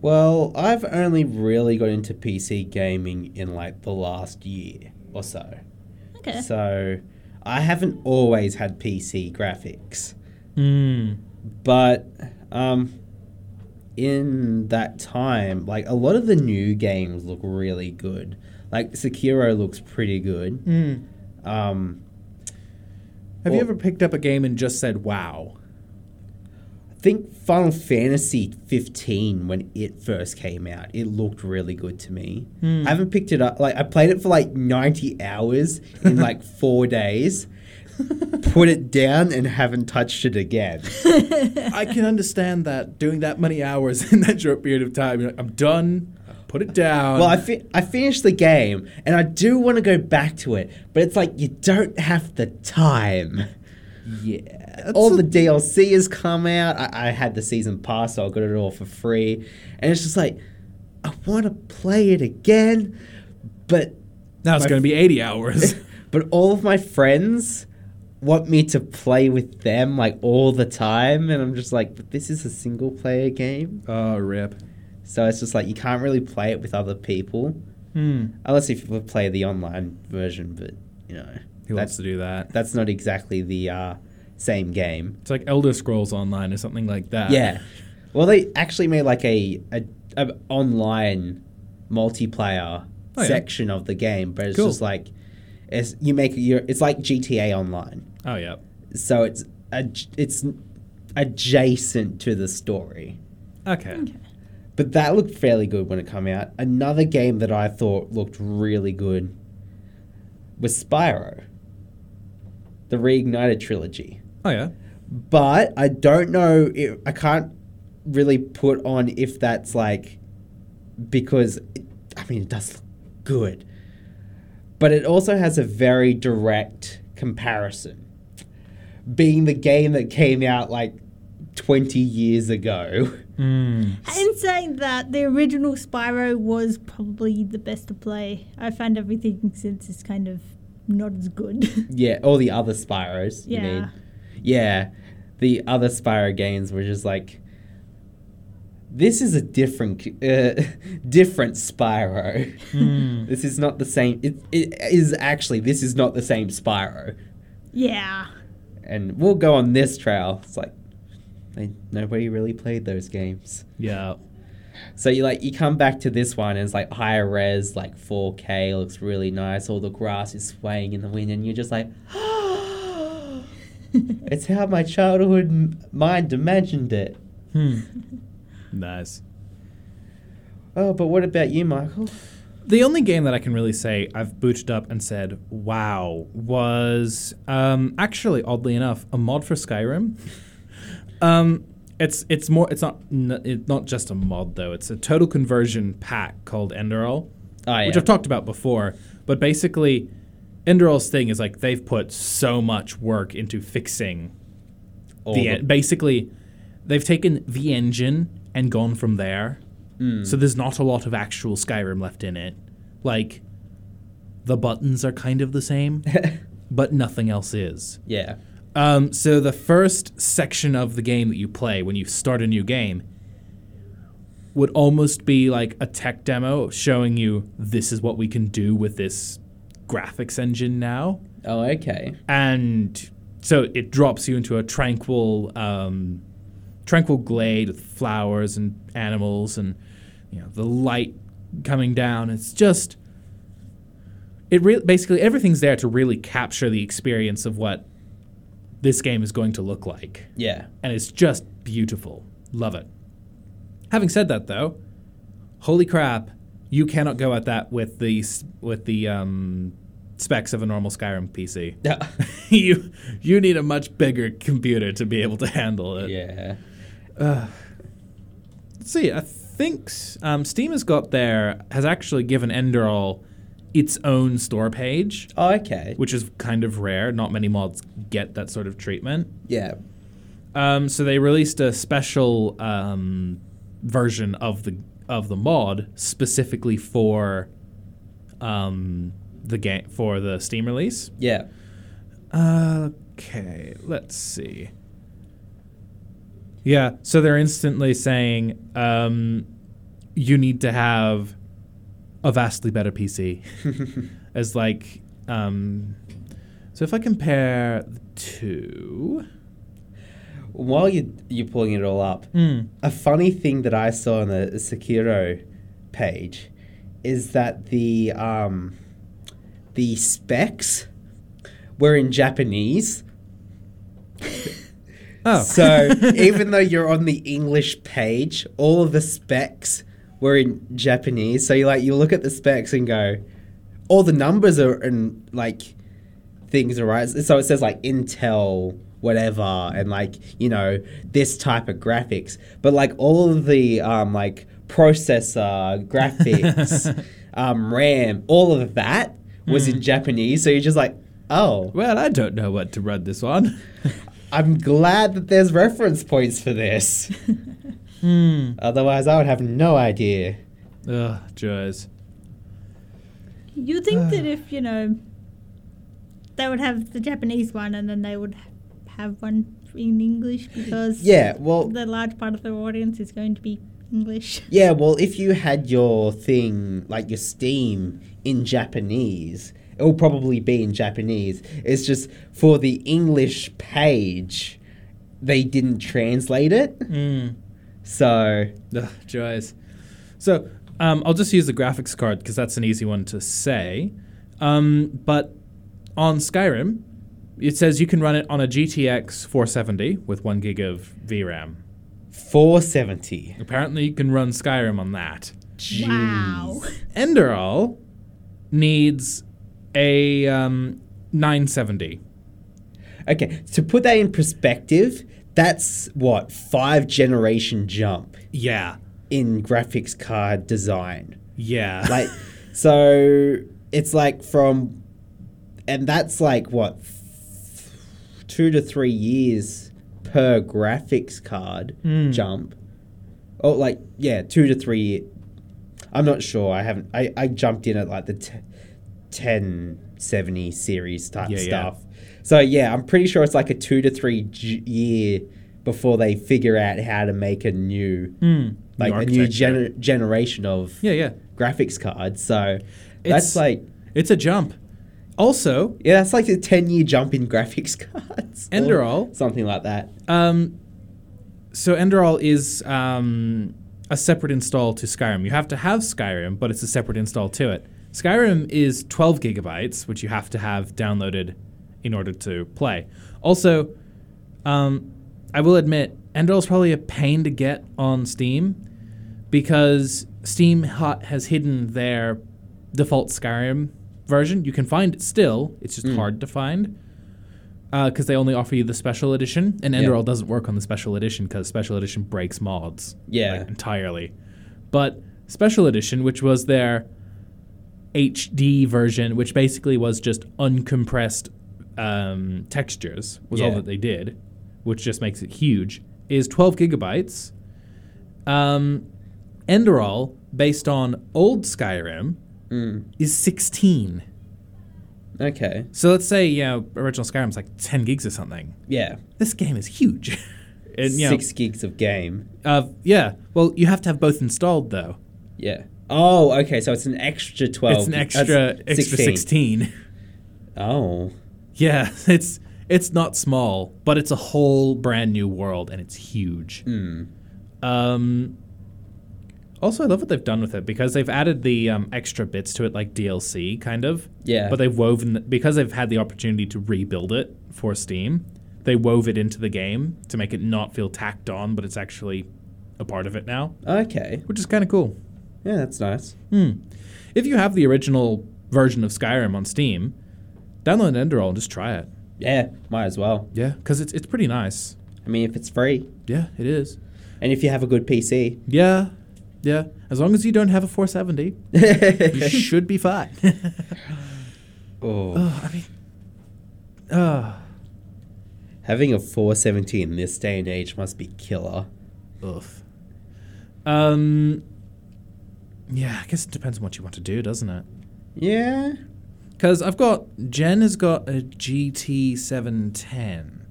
Well, I've only really got into PC gaming in like the last year or so. Okay. So I haven't always had PC graphics. Mm. But um in that time, like a lot of the new games look really good. Like Sekiro looks pretty good. Mm. Um Have you ever picked up a game and just said, "Wow"? I think Final Fantasy 15 when it first came out, it looked really good to me. I haven't picked it up like I played it for like 90 hours in like 4 days. Put it down and haven't touched it again. I can understand that doing that many hours in that short period of time. You're like, I'm done. I put it down. Well, I, fi- I finished the game and I do want to go back to it, but it's like you don't have the time. yeah. all the DLC has come out. I, I had the season pass, so I got it all for free. And it's just like, I want to play it again, but now it's going to be 80 hours. but all of my friends want me to play with them like all the time, and I'm just like, but this is a single player game, Oh, rip. so it's just like you can't really play it with other people Hmm. unless if you play the online version. But you know, Who wants to do that? that's not exactly the uh, same game. It's like Elder Scrolls Online or something like that. Yeah. Well, they actually made like a, a, a online multiplayer Oh, yeah. section of the game, but it's Cool. just like it's you make your it's like GTA Online, Oh, yeah. so it's ad, it's adjacent to the story. Okay. But that looked fairly good when it came out. Another game that I thought looked really good was Spyro, the Reignited trilogy. Oh, yeah. but I don't know. If, I can't really put on if that's like because it, I mean it does look good, but it also has a very direct comparison. Being the game that came out like twenty years ago. Mm. In saying that, the original Spyro was probably the best to play. I found everything since is kind of not as good. Yeah, all the other Spyros. You Yeah. mean? Yeah, the other Spyro games were just like. This is a different, uh, different Spyro. Hmm. This is not the same. It, it is actually. This is not the same Spyro. yeah. And we'll go on this trail. It's like, they, nobody really played those games. Yeah. So you like you come back to this one and it's like higher res, like 4K, looks really nice. All the grass is swaying in the wind, and you're just like, it's how my childhood mind imagined it. Hmm. nice. Oh, but what about you, Michael? The only game that I can really say I've booted up and said, wow, was um, actually, oddly enough, a mod for Skyrim. um, it's it's more it's not n- it's not just a mod though. It's a total conversion pack called Enderal, Oh yeah, which I've talked about before. But basically, Enderal's thing is like they've put so much work into fixing All the, the- basically they've taken the engine and gone from there. Mm. So there's not a lot of actual Skyrim left in it. Like the buttons are kind of the same, but nothing else is. yeah, Um, so the first section of the game that you play when you start a new game would almost be like a tech demo showing you this is what we can do with this graphics engine now oh okay, and so it drops you into a tranquil um, tranquil glade with flowers and animals and you know the light coming down. It's just it re- basically everything's there to really capture the experience of what this game is going to look like. Yeah, and it's just beautiful. Love it. Having said that though holy crap you cannot go at that with the with the um, specs of a normal Skyrim PC Yeah. you you need a much bigger computer to be able to handle it. yeah. Let's see, I think um, Steam has got their has actually given Enderal its own store page, Oh okay, which is kind of rare. Not many mods get that sort of treatment. yeah, Um, so they released a special um, version of the of the mod specifically for um, the game for the Steam release. yeah. Okay, let's see. Yeah, so they're instantly saying um, you need to have a vastly better PC. As like, um, so if I compare the two, While you you're pulling it all up, Hmm. a funny thing that I saw on the Sekiro page is that the um, the specs were in Japanese. oh, So even though you're on the English page, all of the specs were in Japanese. So you like you look at the specs and go, all the numbers are in like things are right. So it says like Intel whatever and like you know this type of graphics, but like all of the um like processor graphics, um RAM, all of that was in Japanese. So you're just like, oh, well, I don't know what to run this on. I'm glad that there's reference points for this. Hmm. Otherwise, I would have no idea. Ugh, joys. You think that if, you know, they would have the Japanese one, and then they would have one in English because Yeah, well, the large part of their audience is going to be English. Yeah, well, if you had your thing, like your Steam, in Japanese, it will probably be in Japanese. It's just for the English page, they didn't translate it. Mm. So, Ugh, joys. So um, I'll just use the graphics card because that's an easy one to say. Um, but on Skyrim, it says you can run it on a GTX 470 with one gig of VRAM. 470. Apparently, you can run Skyrim on that. Wow. Enderal needs a um, 970. Okay, to put that in perspective, that's what, five generation jump Yeah, in graphics card design. yeah. like so it's like from and that's like what two to three years per graphics card Hmm. jump oh like yeah two to three i'm not sure i haven't i, I jumped in at like the t- 1070 series type Yeah, yeah. So yeah i'm pretty sure it's like a two to three j- year before they figure out how to make a new Hmm. like a new gener- generation of yeah, yeah. graphics card. So It's- that's like It's a jump. Also, yeah, that's like a ten year jump in graphics cards. or Enderal. something like that. Um, so Enderal is um, a separate install to Skyrim. You have to have Skyrim, but it's a separate install to it. Skyrim is 12 gigabytes, which you have to have downloaded in order to play. Also, um, I will admit, Enderal is probably a pain to get on Steam because Steam ha- has hidden their default Skyrim version. You can find it still; it's just hard to find because they only offer you the special edition, and Yeah. Doesn't work on the special edition because special edition breaks mods Yeah. like, entirely. But special edition, which was their HD version, which basically was just uncompressed um, textures, was all that they did, which just makes it huge, is 12 gigabytes. Um, Enderal, based on old Skyrim, Mm. is 16. Okay. So let's say, you know, original Skyrim's like 10 gigs or something. Yeah. This game is huge. and, you know, Six gigs of game. uh, yeah. Well, you have to have both installed, though. Yeah. Oh, okay. So it's an extra twelve. it's an extra extra 16. Oh. Yeah, it's it's not small, but it's a whole brand new world and it's huge. Mm. Um, also, I love what they've done with it because they've added the um, extra bits to it, like DLC, kind of. Yeah. But they've woven the, because they've had the opportunity to rebuild it for Steam. They wove it into the game to make it not feel tacked on, but it's actually a part of it now, Okay. which is kind of cool. Yeah, that's nice. Hmm. If you have the original version of Skyrim on Steam, download Enderal and just try it. Yeah, might as well. Yeah, because it's it's pretty nice. I mean, if it's free Yeah, it is. and if you have a good PC. Yeah, yeah. As long as you don't have a 470, you should be fine. oh. oh, I mean, uh, Having a 470 in this day and age must be killer. oof. Um, yeah, I guess it depends on what you want to do, doesn't it? Yeah. Because I've got Jen has got a GT 710.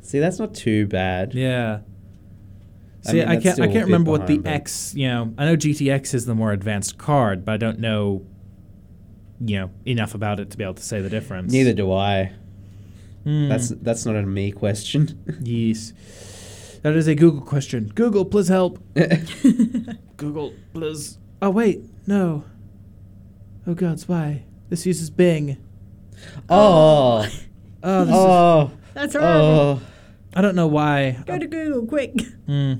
See, that's not too bad. Yeah. I See, mean, I, can't. I can't remember what the X. You know, I know GTX is the more advanced card, but I don't know. You know enough about it to be able to say the difference. Neither do I. Hmm. That's that's not a me question. yes. That is a Google question. Google, please help. Google, please. Oh wait, no. Oh God, why? This uses Bing. oh. Oh, this is, Oh. That's horrible. Oh. I don't know why. Go to Google quick. Hmm.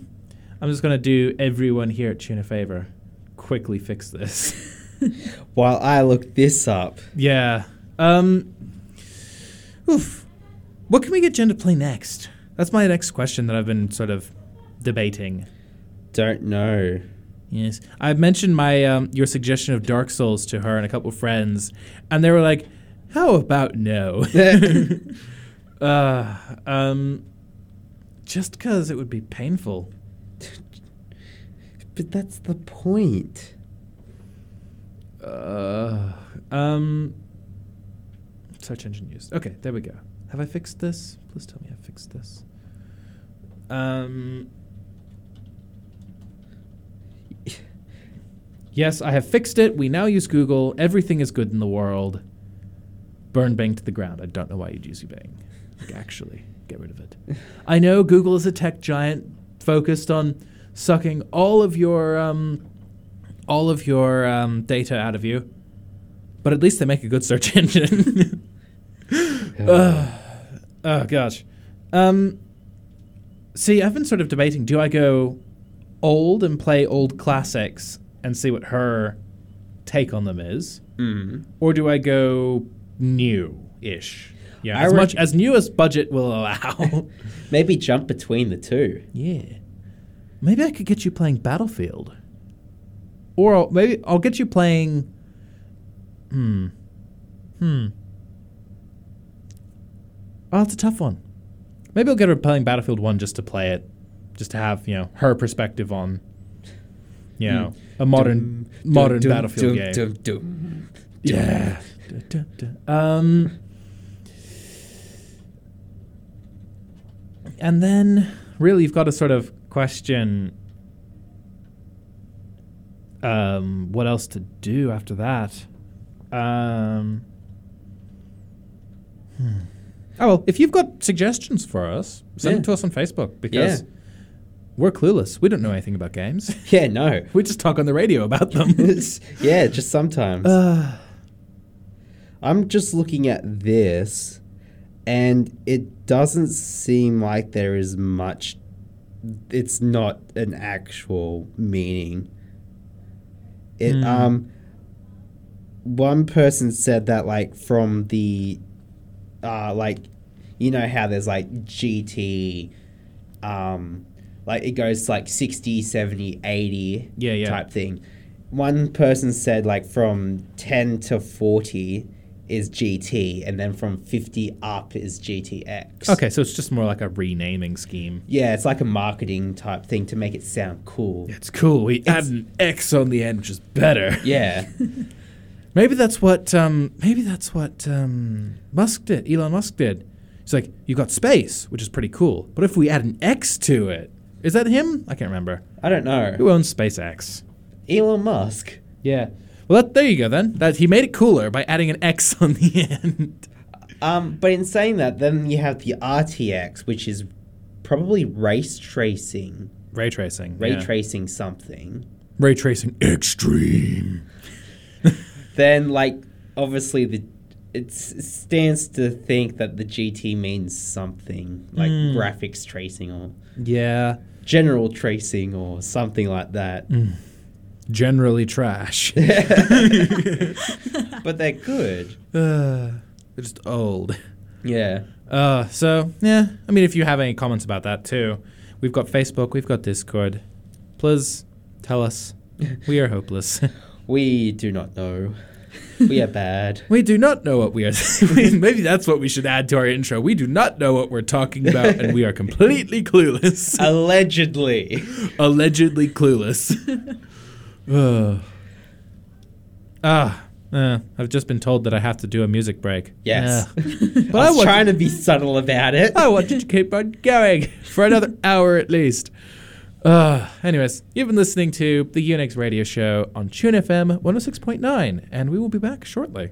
I'm just gonna do everyone here at Tune a favor. Quickly fix this. While I look this up. Yeah. Um. Oof. What can we get Jen to play next? That's my next question that I've been sort of debating. Don't know. Yes, I mentioned my um, your suggestion of Dark Souls to her and a couple of friends, and they were like, "How about no?" uh, um, just because it would be painful. But that's the point. Uh, um, search engine used. Okay, there we go. Have I fixed this? Please tell me I fixed this. Um. Yes, I have fixed it. We now use Google. Everything is good in the world. Burn Bing to the ground. I don't know why you'd use Bing. Like, actually, get rid of it. I know Google is a tech giant focused on sucking all of your um, all of your um, data out of you, but at least they make a good search engine. Ugh. oh gosh. Um, see, I've been sort of debating: do I go old and play old classics and see what her take on them is, Mm. or do I go new-ish? Yeah, I as much as new as budget will allow. Maybe jump between the two. Yeah. Maybe I could get you playing Battlefield. Or I'll, maybe I'll get you playing. Hmm. Hmm. Oh, that's a tough one. Maybe I'll get her playing Battlefield 1 just to play it. Just to have, you know, her perspective on, you know, a modern modern Dum, Battlefield dum, game. dum, dum. Yeah. Um, and then, really, you've got to sort of question um, what else to do after that. Um, hmm. Oh, well, if you've got suggestions for us, send them to us on Facebook because Yeah. We're clueless. We don't know anything about games. Yeah, no. we just talk on the radio about them. Yeah, just sometimes. uh, I'm just looking at this, and it doesn't seem like there is much. It's not an actual meaning. It Hmm. um. One person said that like from the, uh, like, you know how there's like GT, um, like it goes like 60, 70, 80 Yeah, yeah. type thing. One person said like from 10 to 40 is GT, and then from 50 up is GTX. Okay, so it's just more like a renaming scheme. Yeah, it's like a marketing type thing to make it sound cool. It's cool. We add an X on the end, which is better. Yeah. Maybe that's what. Um, maybe that's what um, Musk did. Elon Musk did. He's like, you got space, which is pretty cool. But if we add an X to it, is that him? I can't remember. I don't know. Who owns SpaceX? Elon Musk. Yeah. Well, that, there you go then. That he made it cooler by adding an X on the end. Um, but in saying that, then you have the RTX, which is probably race tracing, Ray tracing. ray yeah. tracing something. Ray tracing extreme. Then, like, obviously, the it stands to think that the GT means something like Mm. graphics tracing or Yeah. General tracing or something like that. Generally trash. But they're good. uh, they're just old. Yeah. Uh, so yeah, I mean, if you have any comments about that too, we've got Facebook, we've got Discord. Please tell us. We are hopeless. We do not know. We are bad. we do not know what we are. Maybe that's what we should add to our intro. We do not know what we're talking about, and we are completely clueless. Allegedly. Allegedly clueless. Ugh. Ah, uh, I've just been told that I have to do a music break. Yes. Yeah. but I was want- trying to be subtle about it. I wanted to keep on going for another hour at least. Uh, anyways, you've been listening to the Unix radio show on Tune FM 106.9, and we will be back shortly.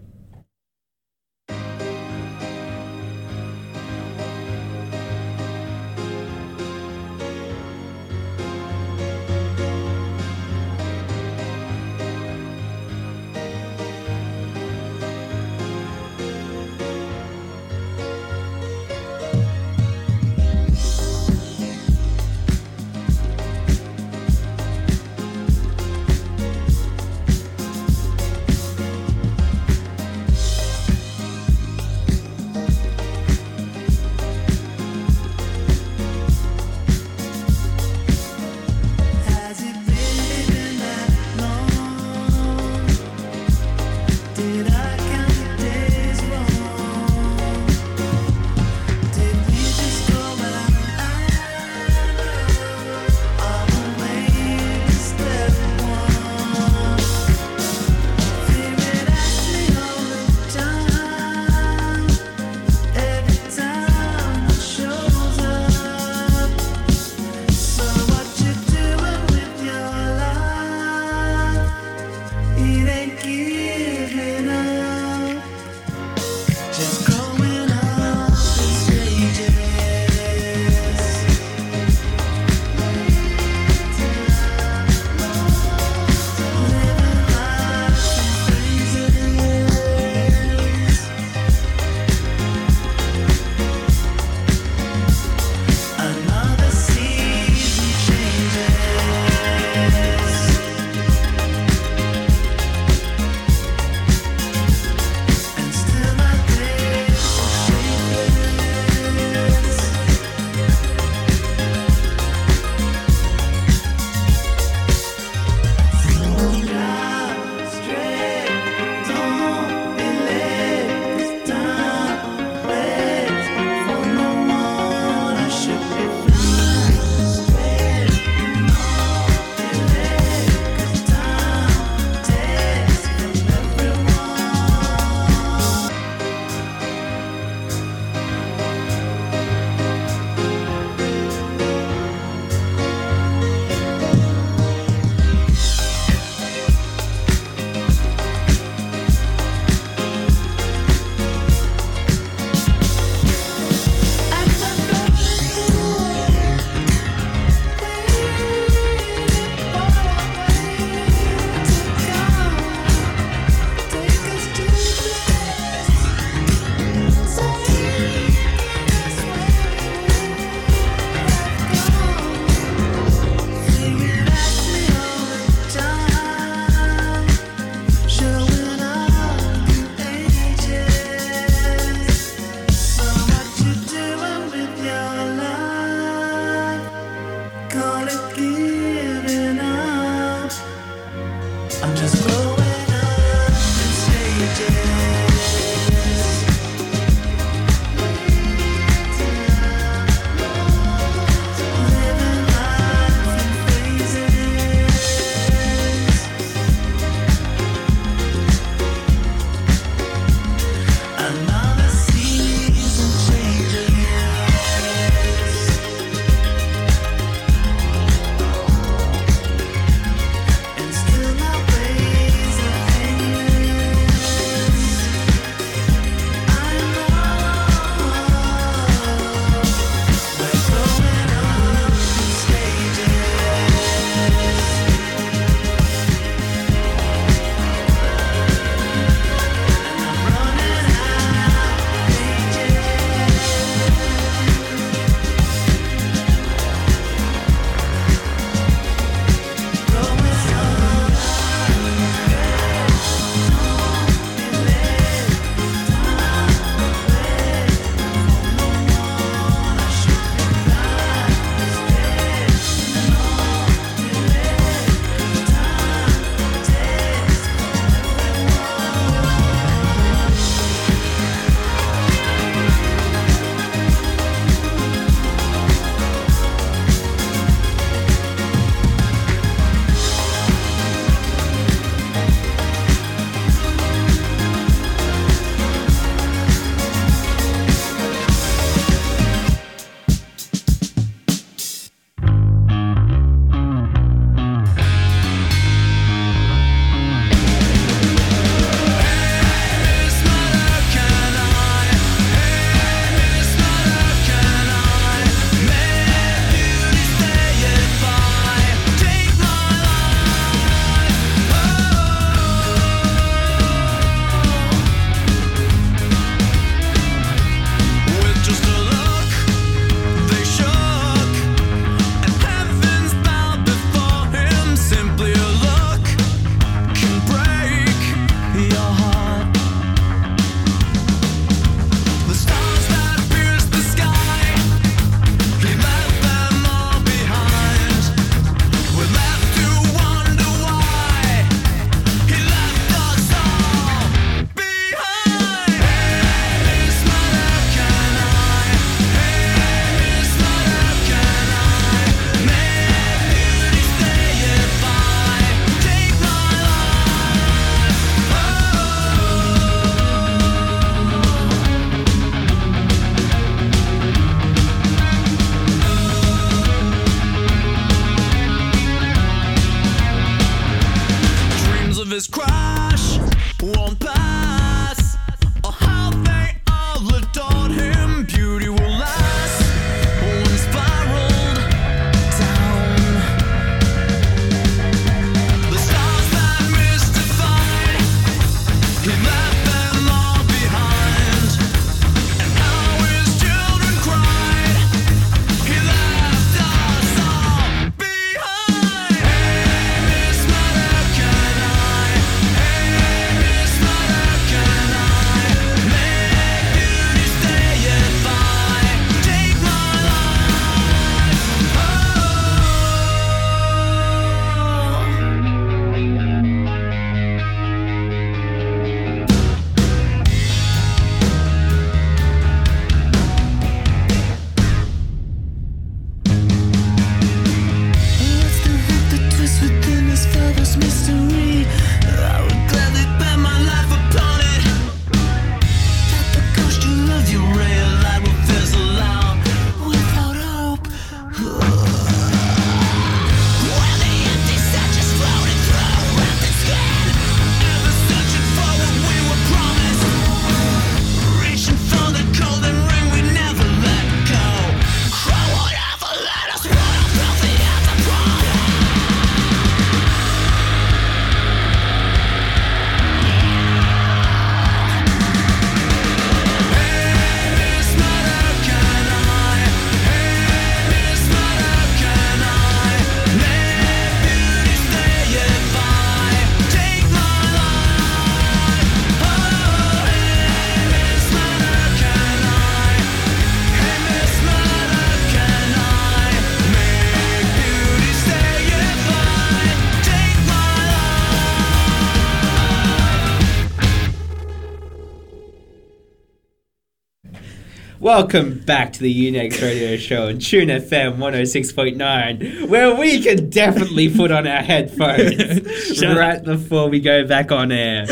Welcome back to the Unix Radio Show on Tune FM 106.9, where we can definitely put on our headphones right before we go back on air.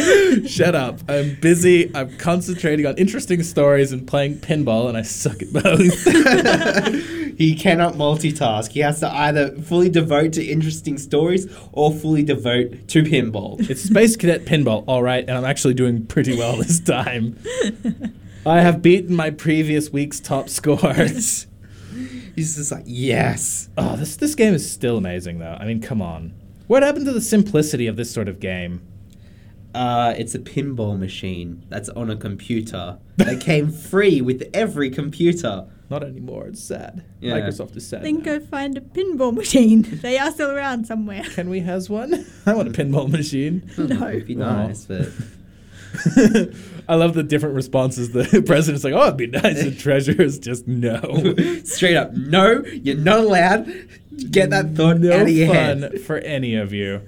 Shut up. I'm busy. I'm concentrating on interesting stories and playing pinball, and I suck at both. he cannot multitask. He has to either fully devote to interesting stories or fully devote to pinball. it's Space Cadet Pinball, all right, and I'm actually doing pretty well this time. I have beaten my previous week's top scores. He's just like, yes. Oh, this this game is still amazing, though. I mean, come on. What happened to the simplicity of this sort of game? Uh, it's a pinball machine that's on a computer that came free with every computer. Not anymore. It's sad. Yeah. Microsoft is sad. Then now. go find a pinball machine. They are still around somewhere. Can we has one? I want a pinball machine. No. It'd be Oh. nice, but I love the different responses. The president's like, "Oh, it'd be nice." The treasurer's just no. straight up, no, you're not allowed. Get that thought no out of your fun head. for any of you.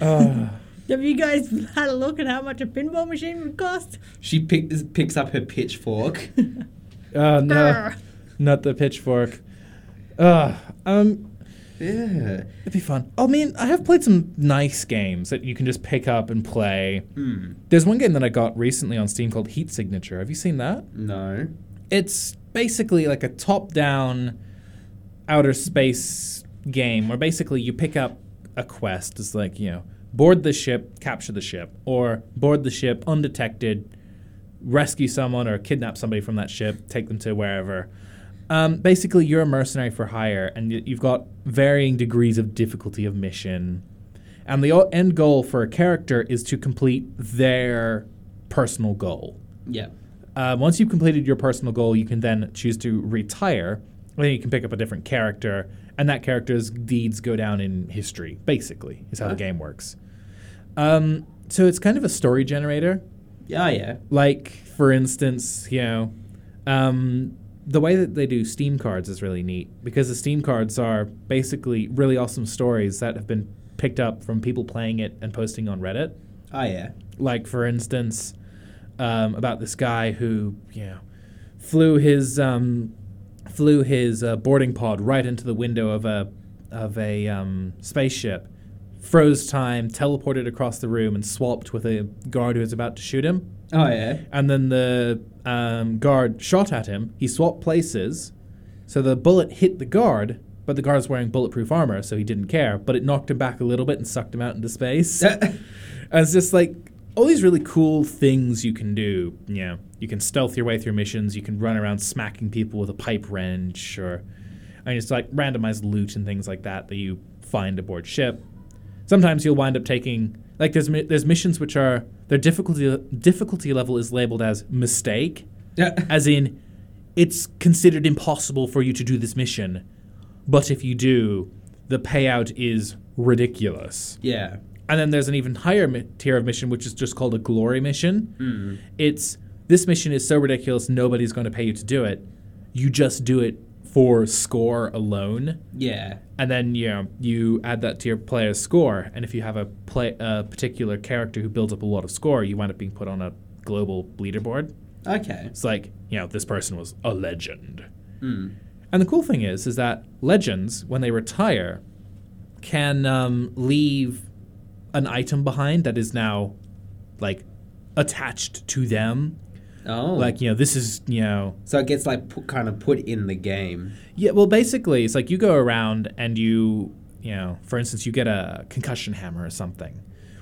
Oh. Have you guys had a look at how much a pinball machine would cost? She pick, picks up her pitchfork. Oh no, Brr. not the pitchfork. Uh, um, yeah. it'd be fun. I mean, I have played some nice games that you can just pick up and play. Hmm. There's one game that I got recently on Steam called Heat Signature. Have you seen that? No. It's basically like a top-down outer space game where basically you pick up a quest. It's like you know, board the ship, capture the ship, or board the ship undetected, rescue someone or kidnap somebody from that ship, take them to wherever. Um, basically, you're a mercenary for hire, and y- you've got varying degrees of difficulty of mission. And the o- end goal for a character is to complete their personal goal. Yeah. Uh, once you've completed your personal goal, you can then choose to retire. And then you can pick up a different character, and that character's deeds go down in history. Basically, is how the game works. Um, so it's kind of a story generator. Yeah, yeah. Like, for instance, you know, um, the way that they do Steam cards is really neat because the Steam cards are basically really awesome stories that have been picked up from people playing it and posting on Reddit Oh, yeah. like for instance um, about this guy who you know flew his um, flew his uh, boarding pod right into the window of a of a um, spaceship froze time teleported across the room and swapped with a guard who was about to shoot him Oh, yeah. and then the um, guard shot at him he swapped places so the bullet hit the guard but the guard's wearing bulletproof armor so he didn't care but it knocked him back a little bit and sucked him out into space and it's just like all these really cool things you can do. You know, you can stealth your way through missions. You can run around smacking people with a pipe wrench, or and it's like randomized loot and things like that that you find aboard ship. Sometimes you'll wind up taking like there's there's missions which are their difficulty difficulty level is labeled as mistake, Yeah. as in it's considered impossible for you to do this mission, but if you do, the payout is ridiculous. yeah. And then there's an even higher mi- tier of mission, which is just called a glory mission. Mm. It's this mission is so ridiculous, nobody's going to pay you to do it. You just do it for score alone, Yeah. and then you know you add that to your player's score. And if you have a play a particular character who builds up a lot of score, you wind up being put on a global leaderboard. Okay. It's like you know this person was a legend. Hmm. And the cool thing is, is that legends, when they retire, can um, leave an item behind that is now like attached to them. Oh. Like you know, this is you know, so it gets like put, kind of put in the game. yeah. Well, basically, it's like you go around and you you know, for instance, you get a concussion hammer or something,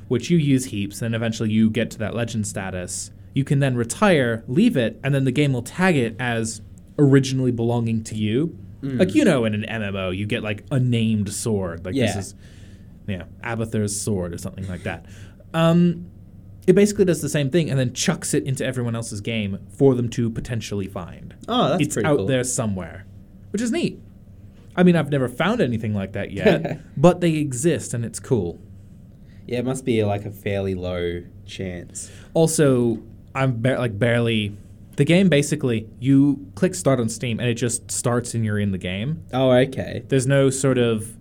which you use heaps. Then eventually you get to that legend status. You can then retire, leave it, and then the game will tag it as originally belonging to you. Like you know, in an MMO, you get like a named sword. Like this is, you know, Abathur's sword or something like that. Um, it basically does the same thing and then chucks it into everyone else's game for them to potentially find. Oh, that's it's pretty out cool. there somewhere, which is neat. I mean, I've never found anything like that yet, but they exist and it's cool. Yeah, it must be like a fairly low chance. Also, I'm ba- like barely. The game basically, you click start on Steam and it just starts and you're in the game. Oh, okay. There's no sort of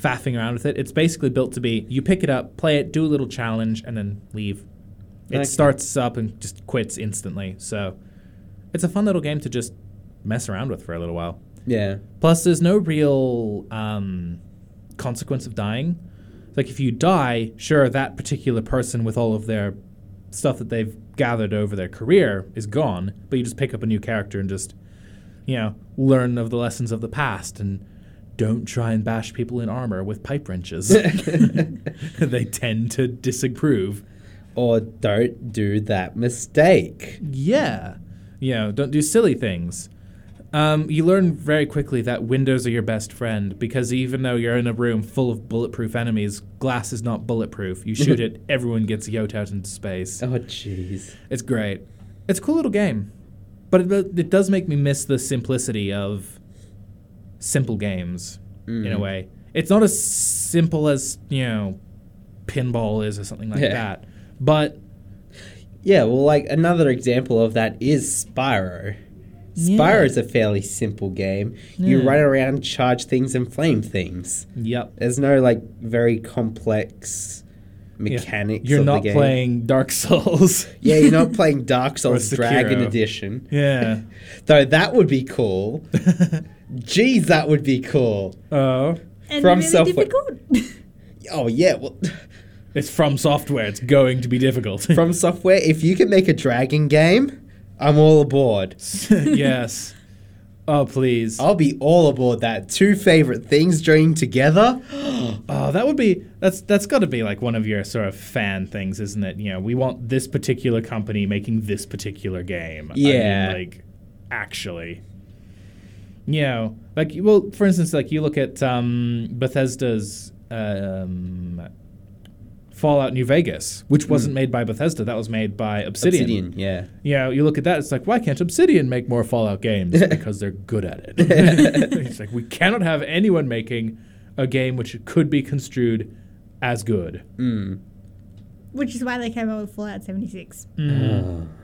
faffing around with it. It's basically built to be you pick it up, play it, do a little challenge, and then leave. It Okay. starts up and just quits instantly. So it's a fun little game to just mess around with for a little while. Yeah. Plus, there's no real um, consequence of dying. Like, if you die, sure, that particular person with all of their stuff that they've gathered over their career is gone, but you just pick up a new character and just, you know, learn of the lessons of the past and don't try and bash people in armor with pipe wrenches. they tend to disapprove. Or don't do that mistake. Yeah. You know, don't do silly things. Um, you learn very quickly that windows are your best friend because even though you're in a room full of bulletproof enemies, glass is not bulletproof. You shoot it, everyone gets yoked out into space. Oh, jeez. It's great. It's a cool little game. But it, it does make me miss the simplicity of simple games in a Mm. way. It's not as simple as, you know, pinball is or something like Yeah. that. But Yeah, well, like another example of that is Spyro. Spyro is a fairly simple game. You run around, charge things, and flame things. Yep. There's no like very complex Yeah. mechanics. You're of not the game. playing Dark Souls. Yeah, you're not playing Dark Souls Sekiro. Dragon Edition. yeah. Though that would be cool. Jeez, that would be cool. Oh. And From really software. difficult. Oh yeah, well, It's from software. It's going to be difficult. from software, if you can make a dragon game, I'm all aboard. yes. Oh please. I'll be all aboard that. Two favorite things joined together. Oh, that would be that's that's got to be like one of your sort of fan things, isn't it? You know, we want this particular company making this particular game. I mean, Yeah. like actually. You know, like well, for instance, like you look at um, Bethesda's um, Fallout New Vegas, which wasn't made by Bethesda, that was made by Obsidian. Obsidian, yeah. You know, you look at that, it's like, why can't Obsidian make more Fallout games? because they're good at it. it's like, we cannot have anyone making a game which could be construed as good. Mm. Which is why they came out with Fallout 76. Mm.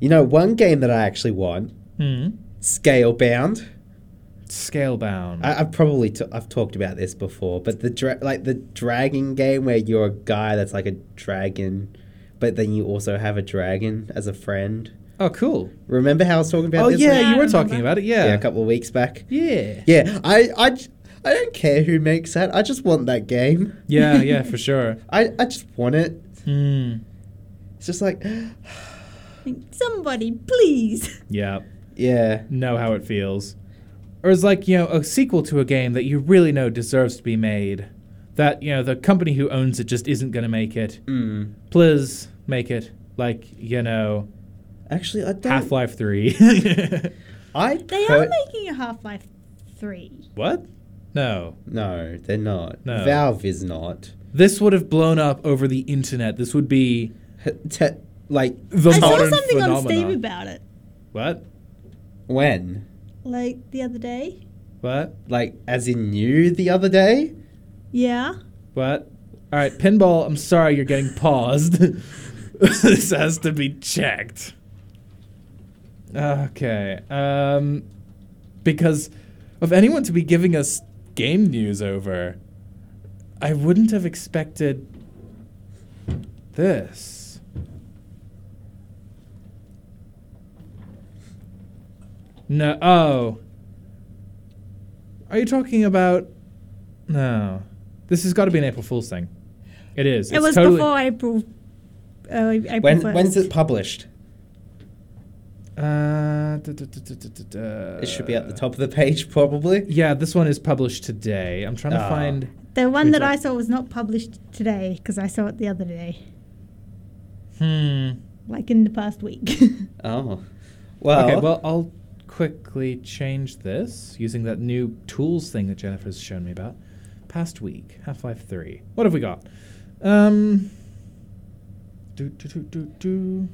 You know, one game that I actually want, Hmm. Scalebound. Scalebound. I, I've probably t- I've talked about this before, but the dra- like the dragon game where you're a guy that's like a dragon, but then you also have a dragon as a friend. oh, cool. Remember how I was talking about Oh, this? yeah, like- you were talking about it. Yeah. yeah, a couple of weeks back. yeah. Yeah, I, I, I don't care who makes that. I just want that game. Yeah, yeah, for sure. I, I just want it. Hmm. It's just like, Somebody, please. Yeah. yeah, Know how it feels. Or is like, you know, a sequel to a game that you really know deserves to be made. That, you know, the company who owns it just isn't going to make it. mm. Please make it. Like, you know, Actually, I don't. Half Life 3. I They per- are making a Half Life 3. what? No. No, they're not. No. Valve is not. This would have blown up over the internet. This would be H- te- like the I saw modern something on Steam about it. What? when? Like the other day. What? Like as in you the other day? Yeah. What? All right, pinball. I'm sorry, you're getting paused. this has to be checked. Okay. Um, because of anyone to be giving us game news over, I wouldn't have expected this. No. Oh. Are you talking about? No. This has got to be an April Fool's thing. It is. it It's was totally- before April. Uh, April When 1st. when's it published? Uh, da, da, da, da, da, da, da. It should be at the top of the page probably. Yeah, this one is published today. I'm trying to Ah. find. The one that Which I saw was not published today because I saw it the other day, Hmm. like in the past week. Oh. Well, okay, well, I'll quickly change this using that new tools thing that Jennifer's shown me about. Past week, Half Life 3. What have we got? Um. Do, do, do, do, do.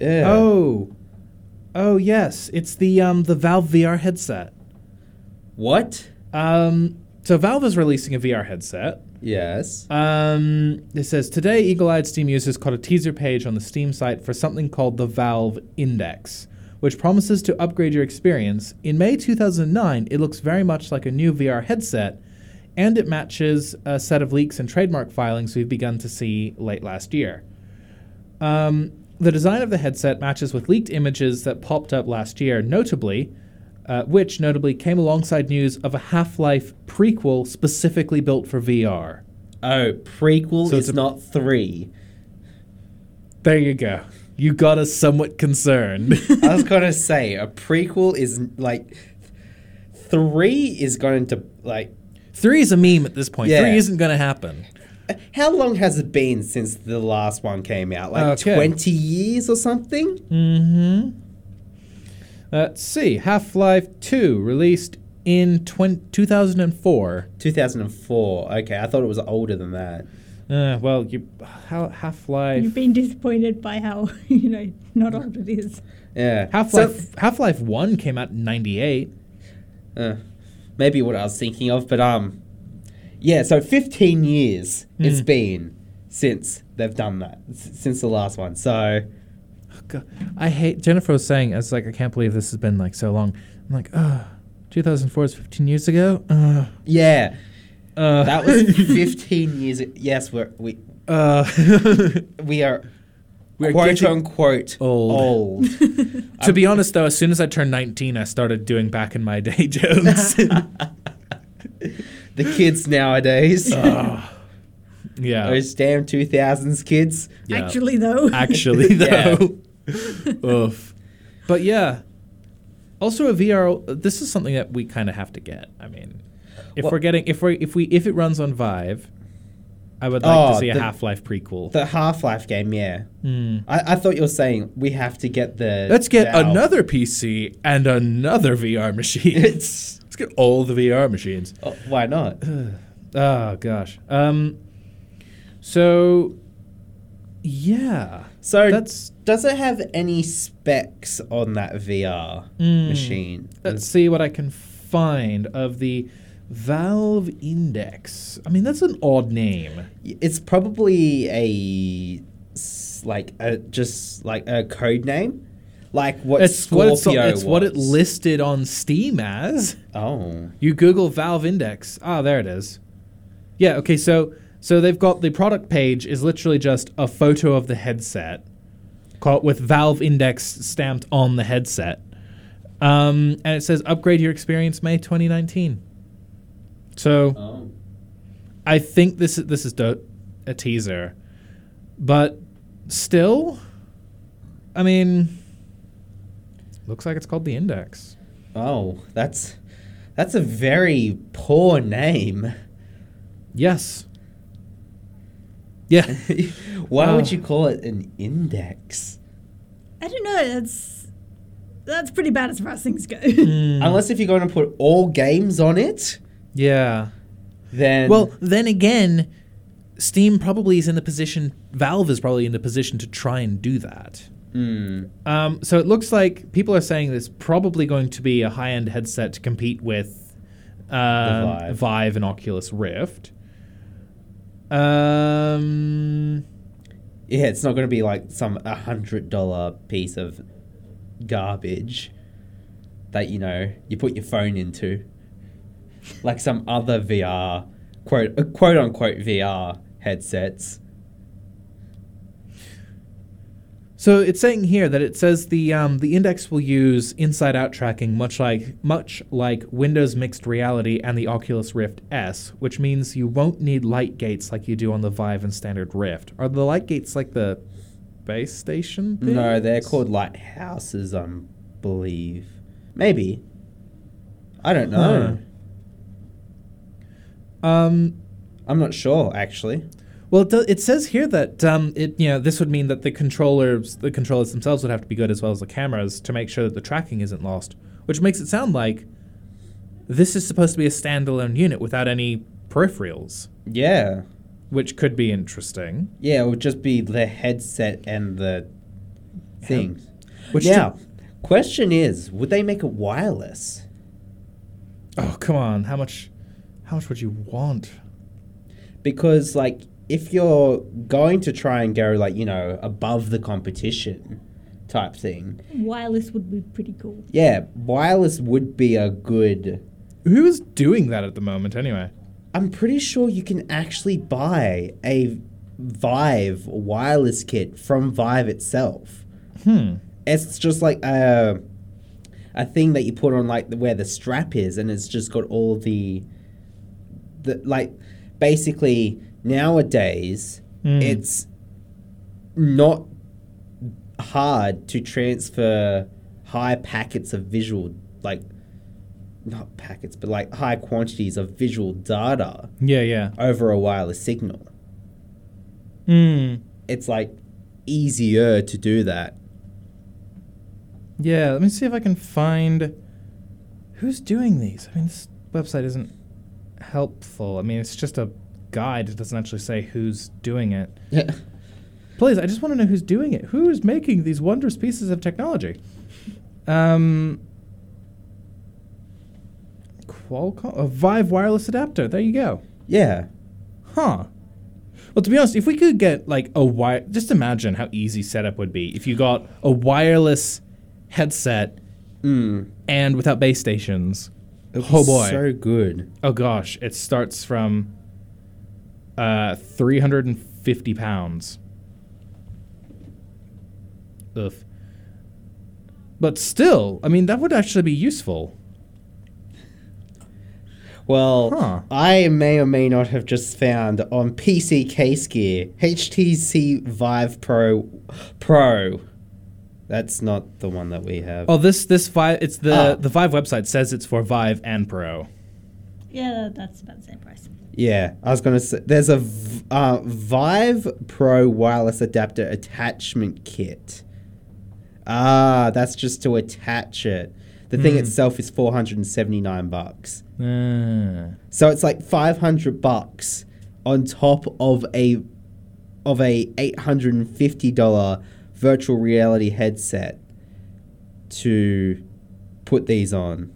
yeah. Oh. Oh, yes. It's the, um, the Valve VR headset. What? Um, so Valve is releasing a VR headset. Yes. Um, it says today, eagle-eyed Steam users caught a teaser page on the Steam site for something called the Valve Index, which promises to upgrade your experience. In May 2009, it looks very much like a new VR headset, and it matches a set of leaks and trademark filings we've begun to see late last year. Um, the design of the headset matches with leaked images that popped up last year, notably, uh, which notably came alongside news of a Half Life prequel specifically built for VR. Oh, prequel So it's is a- not three. There you go. You got us somewhat concerned. I was gonna say a prequel is like three is going to like. Three is a meme at this point. Yeah. Three isn't going to happen. How long has it been since the last one came out? Like Okay. twenty years or something? Mm-hmm. Let's see. Half Life 2, released in 20, 2004. Two thousand and four. Okay, I thought it was older than that. Uh, well, you Half Life. You've been disappointed by how you know not old it is. Yeah, Half So- Life Half Life One came out in '98. Uh, maybe what I was thinking of, but um, yeah. So fifteen years it's been since they've done that s- since the last one. So God, I hate Jennifer was saying, "I was like, I can't believe this has been like so long." I'm like, oh, 2004 is 15 years ago. Uh, yeah, uh, that was fifteen years. Yes, we're we uh, we are We're quote unquote old. old. to be honest, though, as soon as I turned 19, I started doing back in my day jokes. the kids nowadays, yeah, those damn two thousands kids. yeah. Actually, though, actually though. Oof. But yeah. Also a VR this is something that we kind of have to get. I mean, if Well- we're getting if we if we if it runs on Vive, I would like to Oh, see a the- Half-Life prequel. The Half Life game, yeah. Hmm. I, I thought you were saying we have to get the. Let's get Valve. another PC and another VR machine. It's Let's get all the VR machines. oh, why not? Oh gosh. Um so yeah. So That's does it have any specs on that VR Mm. machine? Let's see what I can find of the Valve Index. I mean, that's an odd name. It's probably a like a just like a code name, like what It's what it's, Scorpio it's what it listed on Steam as. Oh, You Google Valve Index. Ah, there it is. Yeah. Okay. So so they've got the product page is literally just a photo of the headset, called with Valve Index stamped on the headset, um, and it says upgrade your experience May 2019. So. oh, I think this is this is do- a teaser, but still, I mean, looks like it's called the Index. oh, that's that's a very poor name. Yes. Yeah. Why Oh. would you call it an index? I don't know. That's that's pretty bad as far as things go. Hmm. Unless if you're going to put all games on it, yeah. then Well, then again, Steam probably is in the position. Valve is probably in the position to try and do that. Mm, Um, so it looks like people are saying there's probably going to be a high-end headset to compete with um, Vive. Vive. and Oculus Rift. Um, yeah, it's not going to be like some a hundred dollar piece of garbage that you know you put your phone into, like some other VR quote uh, quote unquote VR headsets. so it's saying here that it says the um, the index will use inside-out tracking, much like much like Windows Mixed Reality and the Oculus Rift S, which means you won't need light gates like you do on the Vive and standard Rift. Are the light gates like the base station? No, they're called lighthouses, I believe. Maybe. I don't know. Um, I'm not sure actually. Well, it, do, it says here that um, it you know this would mean that the controllers the controllers themselves would have to be good as well as the cameras to make sure that the tracking isn't lost, which makes it sound like this is supposed to be a standalone unit without any peripherals, Yeah. which could be interesting. Yeah, it would just be the headset and the things. Which now, question is, would they make it wireless? oh come on, how much how much would you want? Because like if you're going to try and go like, you know, above the competition type thing. Wireless would be pretty cool. Yeah, wireless would be a good Who is doing that at the moment anyway? I'm pretty sure you can actually buy a Vive wireless kit from Vive itself. Hmm. It's just like a a thing that you put on like where the strap is, and it's just got all the the like basically nowadays Mm. it's not hard to transfer high packets of visual like not packets but like high quantities of visual data Yeah, yeah. over a wireless signal Hmm. it's like easier to do that Yeah, let me see if I can find who's doing these. I mean, this website isn't helpful. I mean, it's just a guide. It doesn't actually say who's doing it. Yeah. Please, I just want to know who's doing it. Who's making these wondrous pieces of technology? Um, Qualcomm, a Vive wireless adapter. There you go. yeah Huh. Well, to be honest, if we could get like a wire, just imagine how easy setup would be if you got a wireless headset mm. and without base stations. Oh boy. so good Oh gosh, it starts from uh, 350 pounds. Ugh. But still, I mean, that would actually be useful. Well, Huh. I may or may not have just found on PC Case Gear HTC Vive Pro Pro. That's not the one that we have. Oh, this this Vive, it's the Ah. the Vive website says it's for Vive and Pro. Yeah, that's about the same price. Yeah, I was gonna say there's a v- uh, Vive Pro wireless adapter attachment kit. Ah, that's just to attach it. The thing Hmm. itself is 479 bucks. Ah. So it's like 500 bucks on top of a of a $850 virtual reality headset to put these on.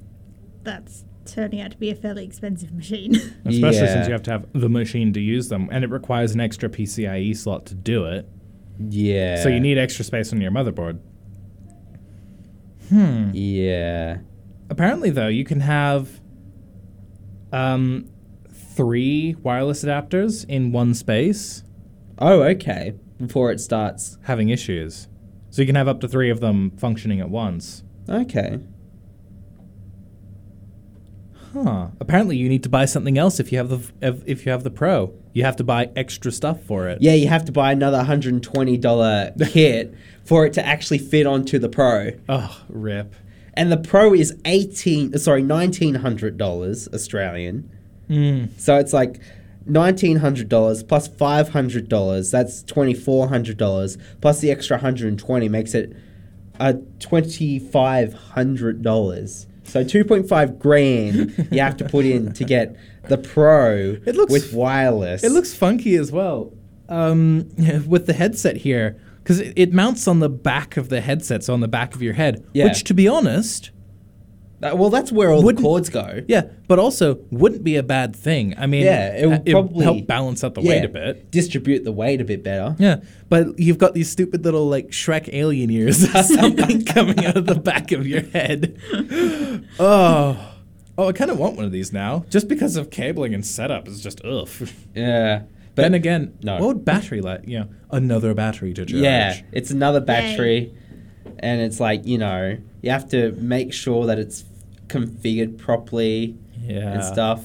That's turning out to be a fairly expensive machine. Especially Yeah. since you have to have the machine to use them, and it requires an extra PCIe slot to do it. Yeah. So you need extra space on your motherboard. Hmm. Yeah. Apparently, though, you can have um, three wireless adapters in one space Oh, okay. Before it starts. having issues. So you can have up to three of them functioning at once. Okay. Huh. Apparently, you need to buy something else if you have the if, if you have the Pro. You have to buy extra stuff for it. Yeah, you have to buy another $120 kit for it to actually fit onto the Pro. Oh, rip. And the Pro is 18 sorry, $1900 Australian. Mm. So it's like nineteen hundred dollars plus five hundred dollars. That's twenty four hundred dollars plus the extra hundred and twenty makes it uh twenty five hundred dollars. So two point five grand you have to put in to get the Pro It looks- with wireless. It looks funky as well. Um, with the headset here, because it, it mounts on the back of the headset, so on the back of your head. Yeah. Which, to be honest, Uh, well, that's where all Wouldn't- the cords go. yeah, but also wouldn't be a bad thing. I mean, Yeah, it would uh, probably help balance out the yeah, weight a bit. Distribute the weight a bit better. Yeah, but you've got these stupid little like Shrek alien ears or something coming out of the back of your head. Oh, oh, I kind of want one of these now, just because of cabling and setup is just ugh. Yeah. But then again, no. what would battery like? You know, another battery to charge. Yeah, it's another battery, and it's like you know you have to make sure that it's configured properly Yeah. and stuff.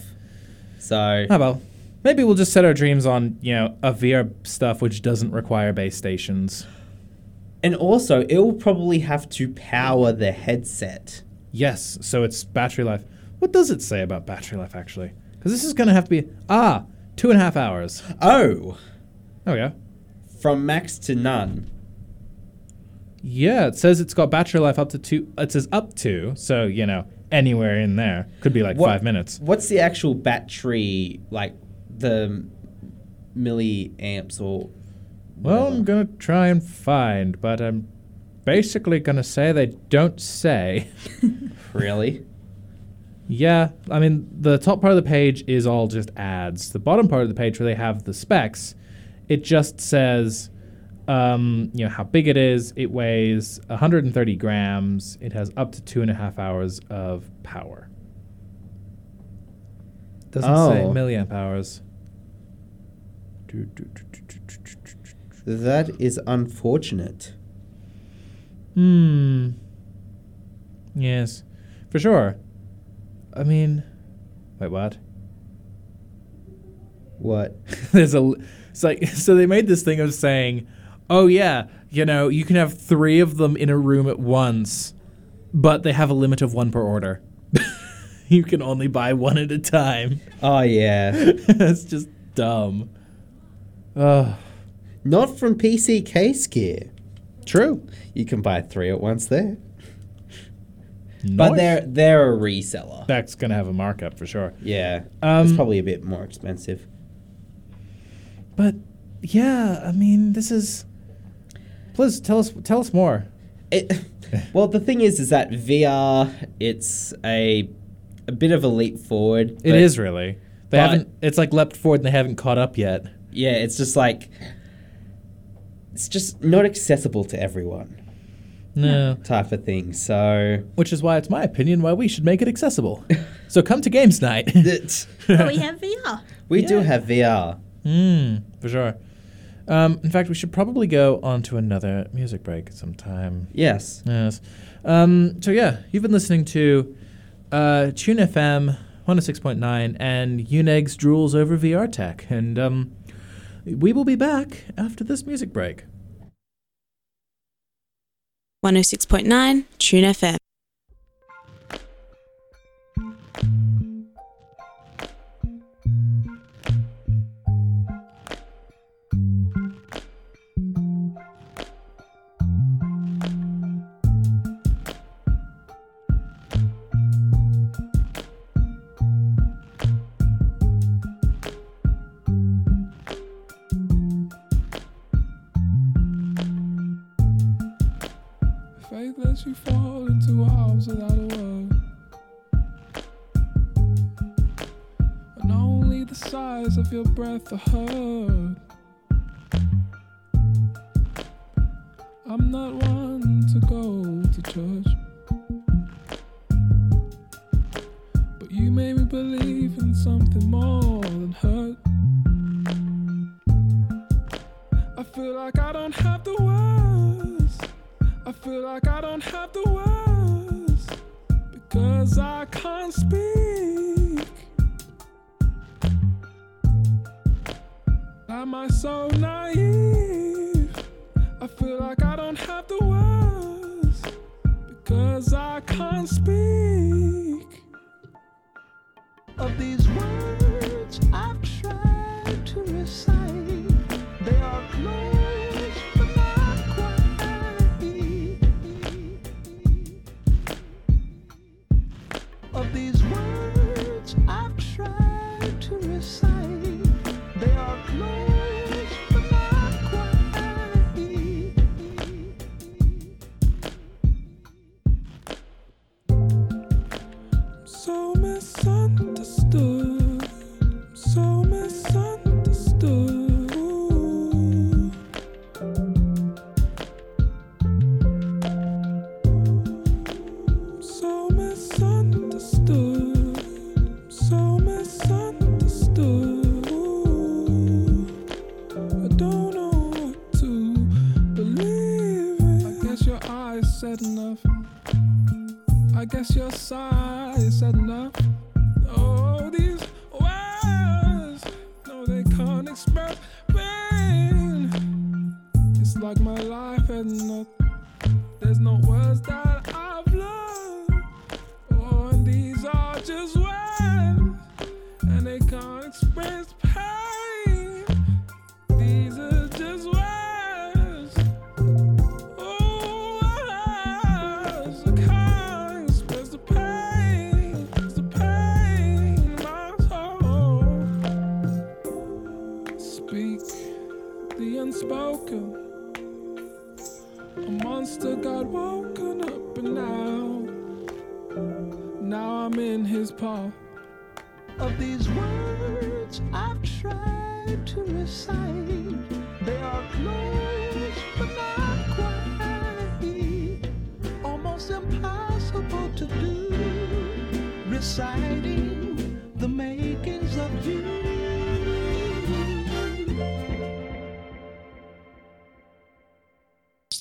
So Oh well, maybe we'll just set our dreams on you know a VR stuff which doesn't require base stations. and also it will probably have to power the headset. Yes, so it's battery life. What does it say about battery life actually? Because this is going to have to be ah two and a half hours. Oh, Oh yeah. from max to none. Yeah, it says it's got battery life up to two. It says up to, so you know anywhere in there could be like What- five minutes. What's the actual battery like? The milliamps or Well. I'm gonna try and find, but I'm basically gonna say they don't say. really? Yeah, I mean, the top part of the page is all just ads. The bottom part of the page, where they have the specs, it just says, um, you know, how big it is. It weighs 130 grams. It has up to two and a half hours of power. Doesn't say Oh. milliamp hours. That is unfortunate. Hmm. Yes, for sure. I mean, wait, what? What? There's a. It's like so they made this thing of saying, "Oh yeah, you know, you can have three of them in a room at once, but they have a limit of one per order. you can only buy one at a time." Oh yeah. That's just dumb. Ugh. Not from PC Case Gear. True. You can buy three at once there. Nice. But they're they're a reseller. That's gonna have a markup for sure. Yeah. Um, it's probably a bit more expensive. But yeah, I mean, this is. Please tell us tell us more. It, well, the thing is, is that VR, it's a a bit of a leap forward. It but is really. They but- haven't. It's like leapt forward and they haven't caught up yet. Yeah, it's just like it's just not accessible to everyone No. type of thing. So Which is why it's my opinion why we should make it accessible. so come to games night. that But we have VR. we do Yeah. have VR. Hmm, for sure. Um, in fact, we should probably go on to another music break sometime. Yes. Yes. Um, so yeah, you've been listening to uh, Tune FM 106.9 and Unix Drools over VR Tech, and um, we will be back after this music break. 106.9 Tune FM. Lets you fall into a house without a word. And only the size of your breath are heard. I'm not one to go to church. But you made me believe in something more than hurt. I feel like I don't have the words. I feel like I don't have the words because I can't speak. Am I so naive? I feel like I don't have the words because I can't speak. Of these words I've tried to recite, they are close misunderstood.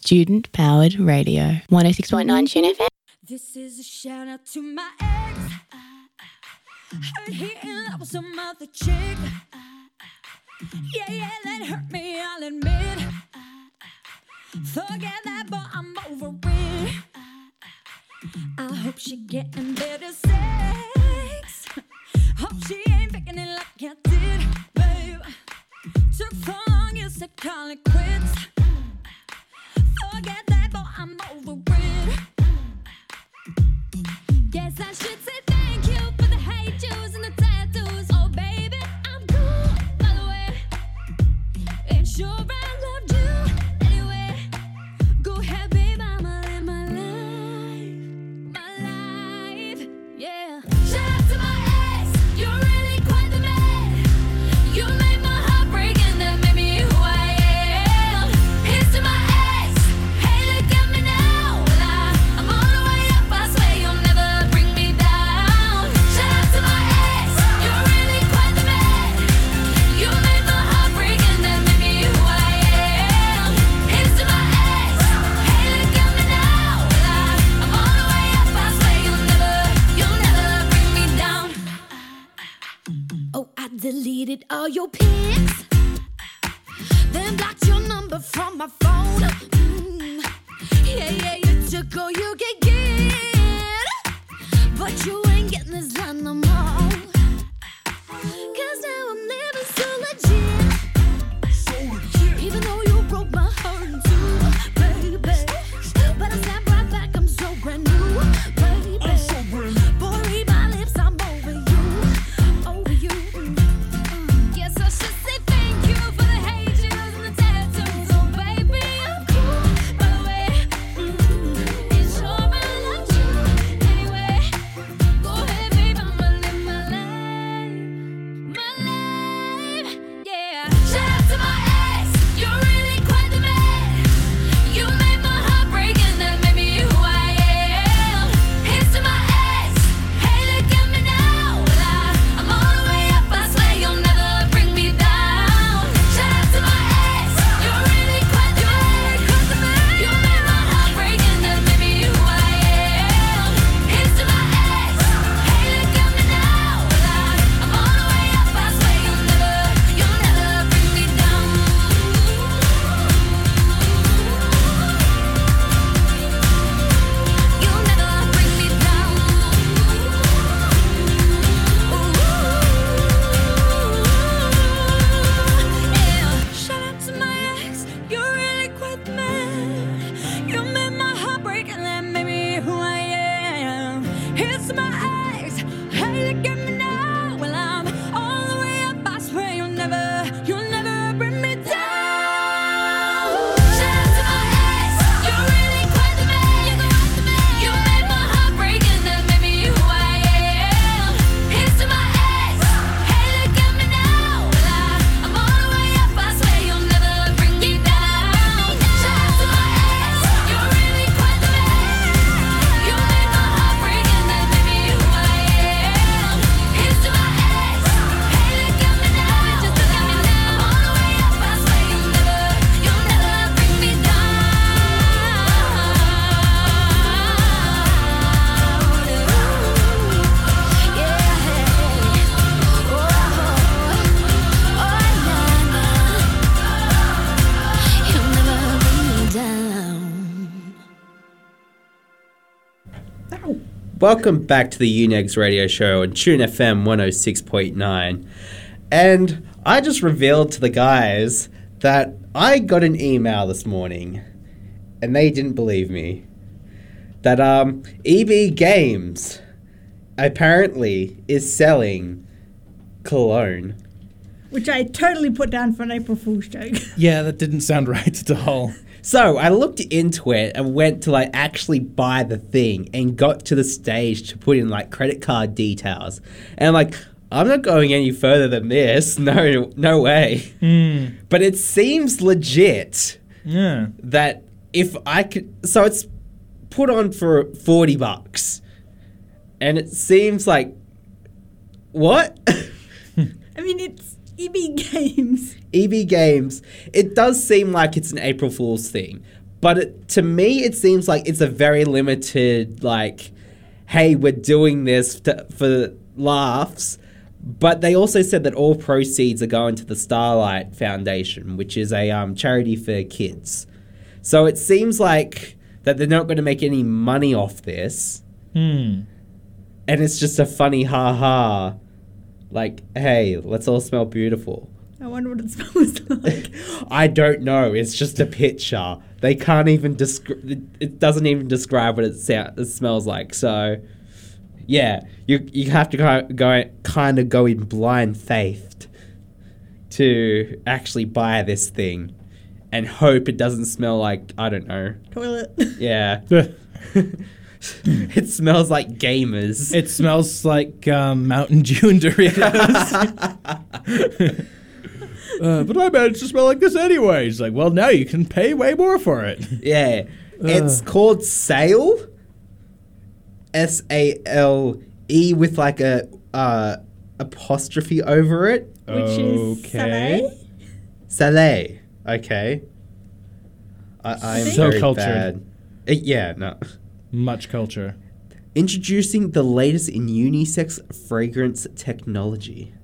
Student Powered Radio. 106.9 mm-hmm. Tune FM. This is a shout out to my ex. He in love with some other chick. Yeah, yeah, that hurt me, I'll admit. Forget that, but I'm over it. I hope she getting better sex. Hope she ain't it like I did, babe. Took long call it quits. deleted all your pics, then blocked your number from my phone. Mm. Yeah, yeah, you took all you could get, but you ain't getting this line no more. Welcome back to the Unix radio show on Tune FM 106.9. And I just revealed to the guys that I got an email this morning and they didn't believe me that um, EB Games apparently is selling cologne. Which I totally put down for an April Fool's joke. Yeah, that didn't sound right at all. So I looked into it and went to like actually buy the thing and got to the stage to put in like credit card details. And I'm like, I'm not going any further than this. No, no way. Mm. But it seems legit. Yeah. That if I could, so it's put on for 40 bucks. And it seems like, what? I mean, it EB Games. EB Games. It does seem like it's an April Fool's thing, but it, to me, it seems like it's a very limited, like, hey, we're doing this to, for laughs. But they also said that all proceeds are going to the Starlight Foundation, which is a um, charity for kids. So it seems like that they're not going to make any money off this. Hmm. And it's just a funny ha ha like, hey, let's all smell beautiful. I wonder what it smells like. I don't know. It's just a picture. They can't even describe. It, doesn't even describe what it, sound, it smells like. So, yeah, you you have to go, go kind of go in blind faith to actually buy this thing, and hope it doesn't smell like I don't know. Toilet. Yeah, it smells like gamers. It smells like um, Mountain Dew and Doritos. uh, but I managed to smell like this anyway. He's like, well, now you can pay way more for it. Yeah. It's called Sale. S A L E with like a uh, apostrophe over it. Which is Okay. Saleh. Sale. Okay. I, I am So very cultured. bad. Uh, yeah, no. Much culture. Introducing the latest in unisex fragrance technology.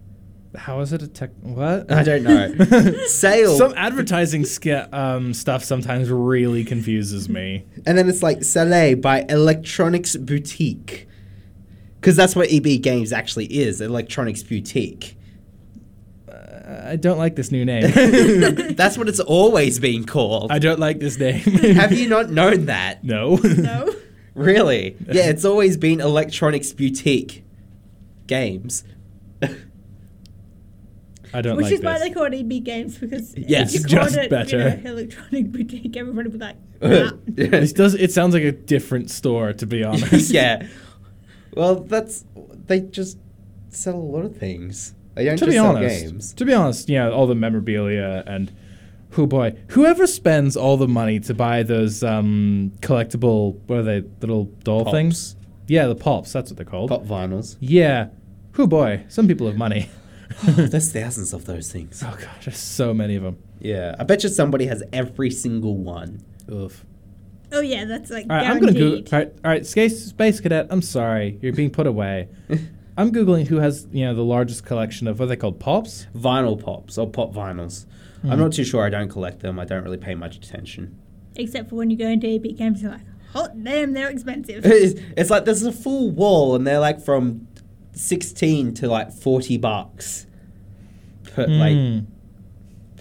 How is it a tech? What? I don't know. Sale. Some advertising sk- um, stuff sometimes really confuses me. And then it's like Saleh by Electronics Boutique. Because that's what EB Games actually is Electronics Boutique. I don't like this new name. that's what it's always been called. I don't like this name. Have you not known that? No. No. Really? Yeah, it's always been Electronics Boutique Games. I don't know. Which like is why this. they call it EB Games because Yeah, if you it's called just it better. You know, electronic boutique, everybody would be like, nah. This does. It sounds like a different store, to be honest. yeah. Well, that's they just sell a lot of things. They don't to just be sell honest, games. to be honest, yeah, all the memorabilia and who boy, whoever spends all the money to buy those um, collectible, what are they, little doll Pops. things? Yeah, the pops. That's what they're called. Pop vinyls. Yeah, who boy, some people have money. There's thousands of those things. Oh gosh, there's so many of them. Yeah, I bet you somebody has every single one. Oof. Oh yeah, that's like All right, I'm gonna guaranteed. Google. All right, all right, Space, Space Cadet. I'm sorry, you're being put away. I'm googling who has you know the largest collection of what are they called pops. Vinyl pops or pop vinyls. I'm not too sure. I don't collect them. I don't really pay much attention. Except for when you go into EB Games, you're like, hot damn, they're expensive. It's, it's like there's a full wall, and they're like from 16 to like 40 bucks per Hmm. like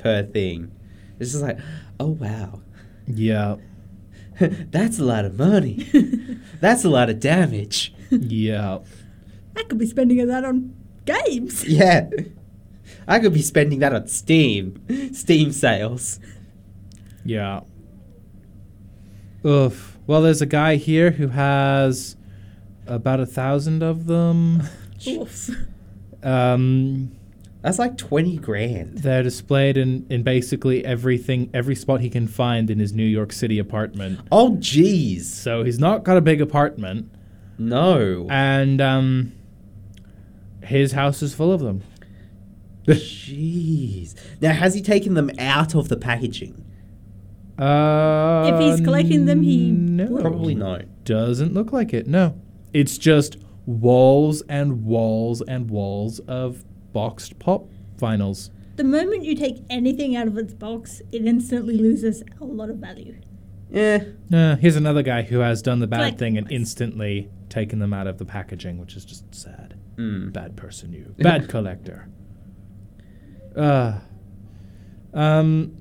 per thing. It's just like, oh wow, Yeah, that's a lot of money. that's a lot of damage. yeah. I could be spending that on games. Yeah. I could be spending that on Steam. Steam sales. Yeah. Oof. Well, there's a guy here who has about a thousand of them. Oof. Um, That's like 20 grand. they're displayed in, in basically everything, every spot he can find in his New York City apartment. Oh, jeez. So he's not got a big apartment, No. and um, his house is full of them. Jeez. Now, has he taken them out of the packaging? Uh, If he's collecting them, he no. would. Probably not. Doesn't look like it. No, it's just walls and walls and walls of boxed pop vinyls. The moment you take anything out of its box, it instantly loses a lot of value. Yeah. Uh, here's another guy who has done the bad Like- thing and instantly taken them out of the packaging, which is just sad. Mm. Bad person, you. Bad collector. Uh, um,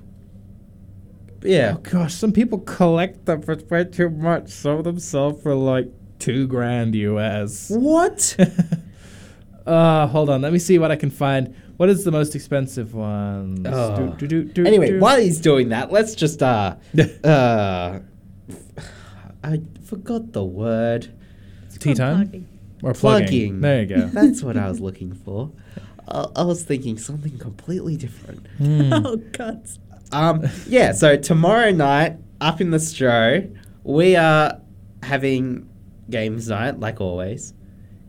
Yeah. oh gosh, some people collect them for way too much. Some of them for like two grand US. What? Uh, hold on. Let me see what I can find. What is the most expensive one? Oh. Do, do, do, do, anyway, do. while he's doing that, let's just, uh, uh, I forgot the word. Tea time Unplugging. or plugging? Plugging. There you go. That's what I was looking for. I, I was thinking something completely different. Hmm. Oh god. Um, yeah, so tomorrow night, up in the Stro, we are having games night, like always.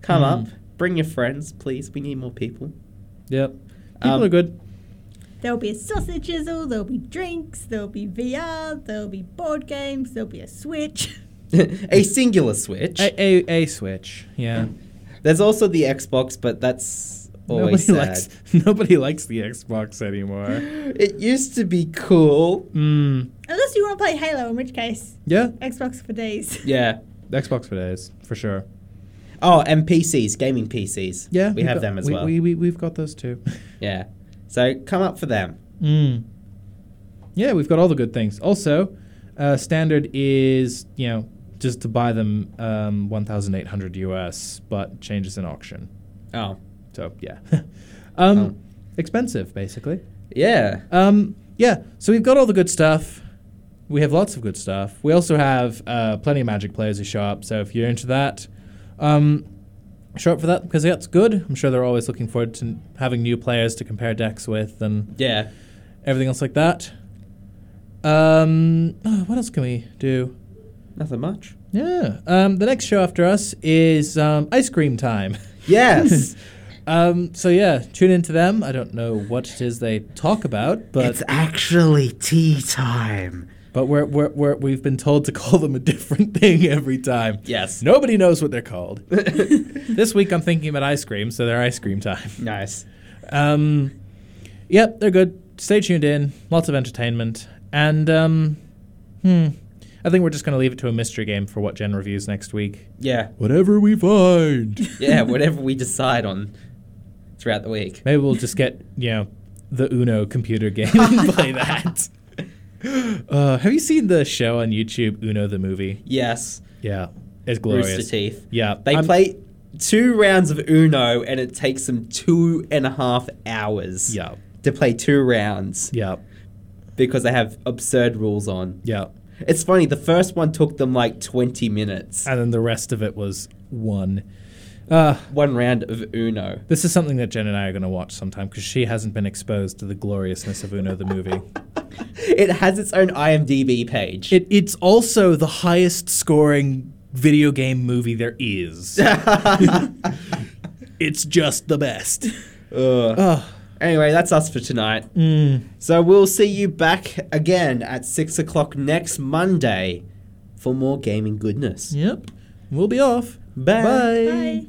Come Mhm. up, bring your friends, please. We need more people. Yep. People Um, are good. There'll be a sausage sizzle, there'll be drinks, there'll be VR, there'll be board games, there'll be a Switch. a singular Switch. A, a, a Switch, yeah. There's also the Xbox, but that's always Nobody sad. likes nobody likes the Xbox anymore. It used to be cool. Mm, Unless you want to play Halo, in which case, yeah, Xbox for days. Yeah. Xbox for days for sure. Oh, and PCs, gaming PCs. Yeah, we we've have got- them as we, well. We, we we've got those too. yeah. So come up for them. Mm. Yeah, we've got all the good things. Also, uh, standard is you know just to buy them um, one thousand eight hundred US, but changes in auction. Oh. So yeah, um, Oh. expensive basically. Yeah. Um, yeah, so we've got all the good stuff. We have lots of good stuff. We also have uh, plenty of Magic players who show up. So if you're into that, um, show up for that because that's good. I'm sure they're always looking forward to having new players to compare decks with and Yeah. everything else like that. Um, oh, what else can we do? Nothing much. Yeah. Um, the next show after us is um, Ice Cream Time. Yes. Um, so yeah, tune into them. I don't know what it is they talk about, but it's actually tea time. but we're, we're, we're, we've been told to call them a different thing every time. Yes. Nobody knows what they're called. this week I'm thinking about ice cream, so they're ice cream time. Nice. Um, yep, they're good. Stay tuned in. Lots of entertainment. And, um, hmm, I think we're just going to leave it to a mystery game for what Jen reviews next week. Yeah. Whatever we find. Yeah, whatever we decide on throughout the week. Maybe we'll just get, you know, the Uno computer game and play that. Uh, have you seen the show on YouTube, Uno the movie? Yes. Yeah, it's glorious. Rooster Teeth. Yeah, They I'm- play two rounds of Uno and it takes them two and a half hours Yeah, to play two rounds yeah, because they have absurd rules on. yeah. It's funny, the first one took them like 20 minutes. And then the rest of it was one. Uh, One round of Uno. this is something that Jen and I are going to watch sometime because she hasn't been exposed to the gloriousness of Uno the movie. It has its own IMDb page. It, it's also the highest scoring video game movie there is. it's just the best. Ugh. Ugh. Anyway, that's us for tonight. Mm. So we'll see you back again at 6 o'clock next Monday for more gaming goodness. Yep. We'll be off. Bye. Bye. Bye.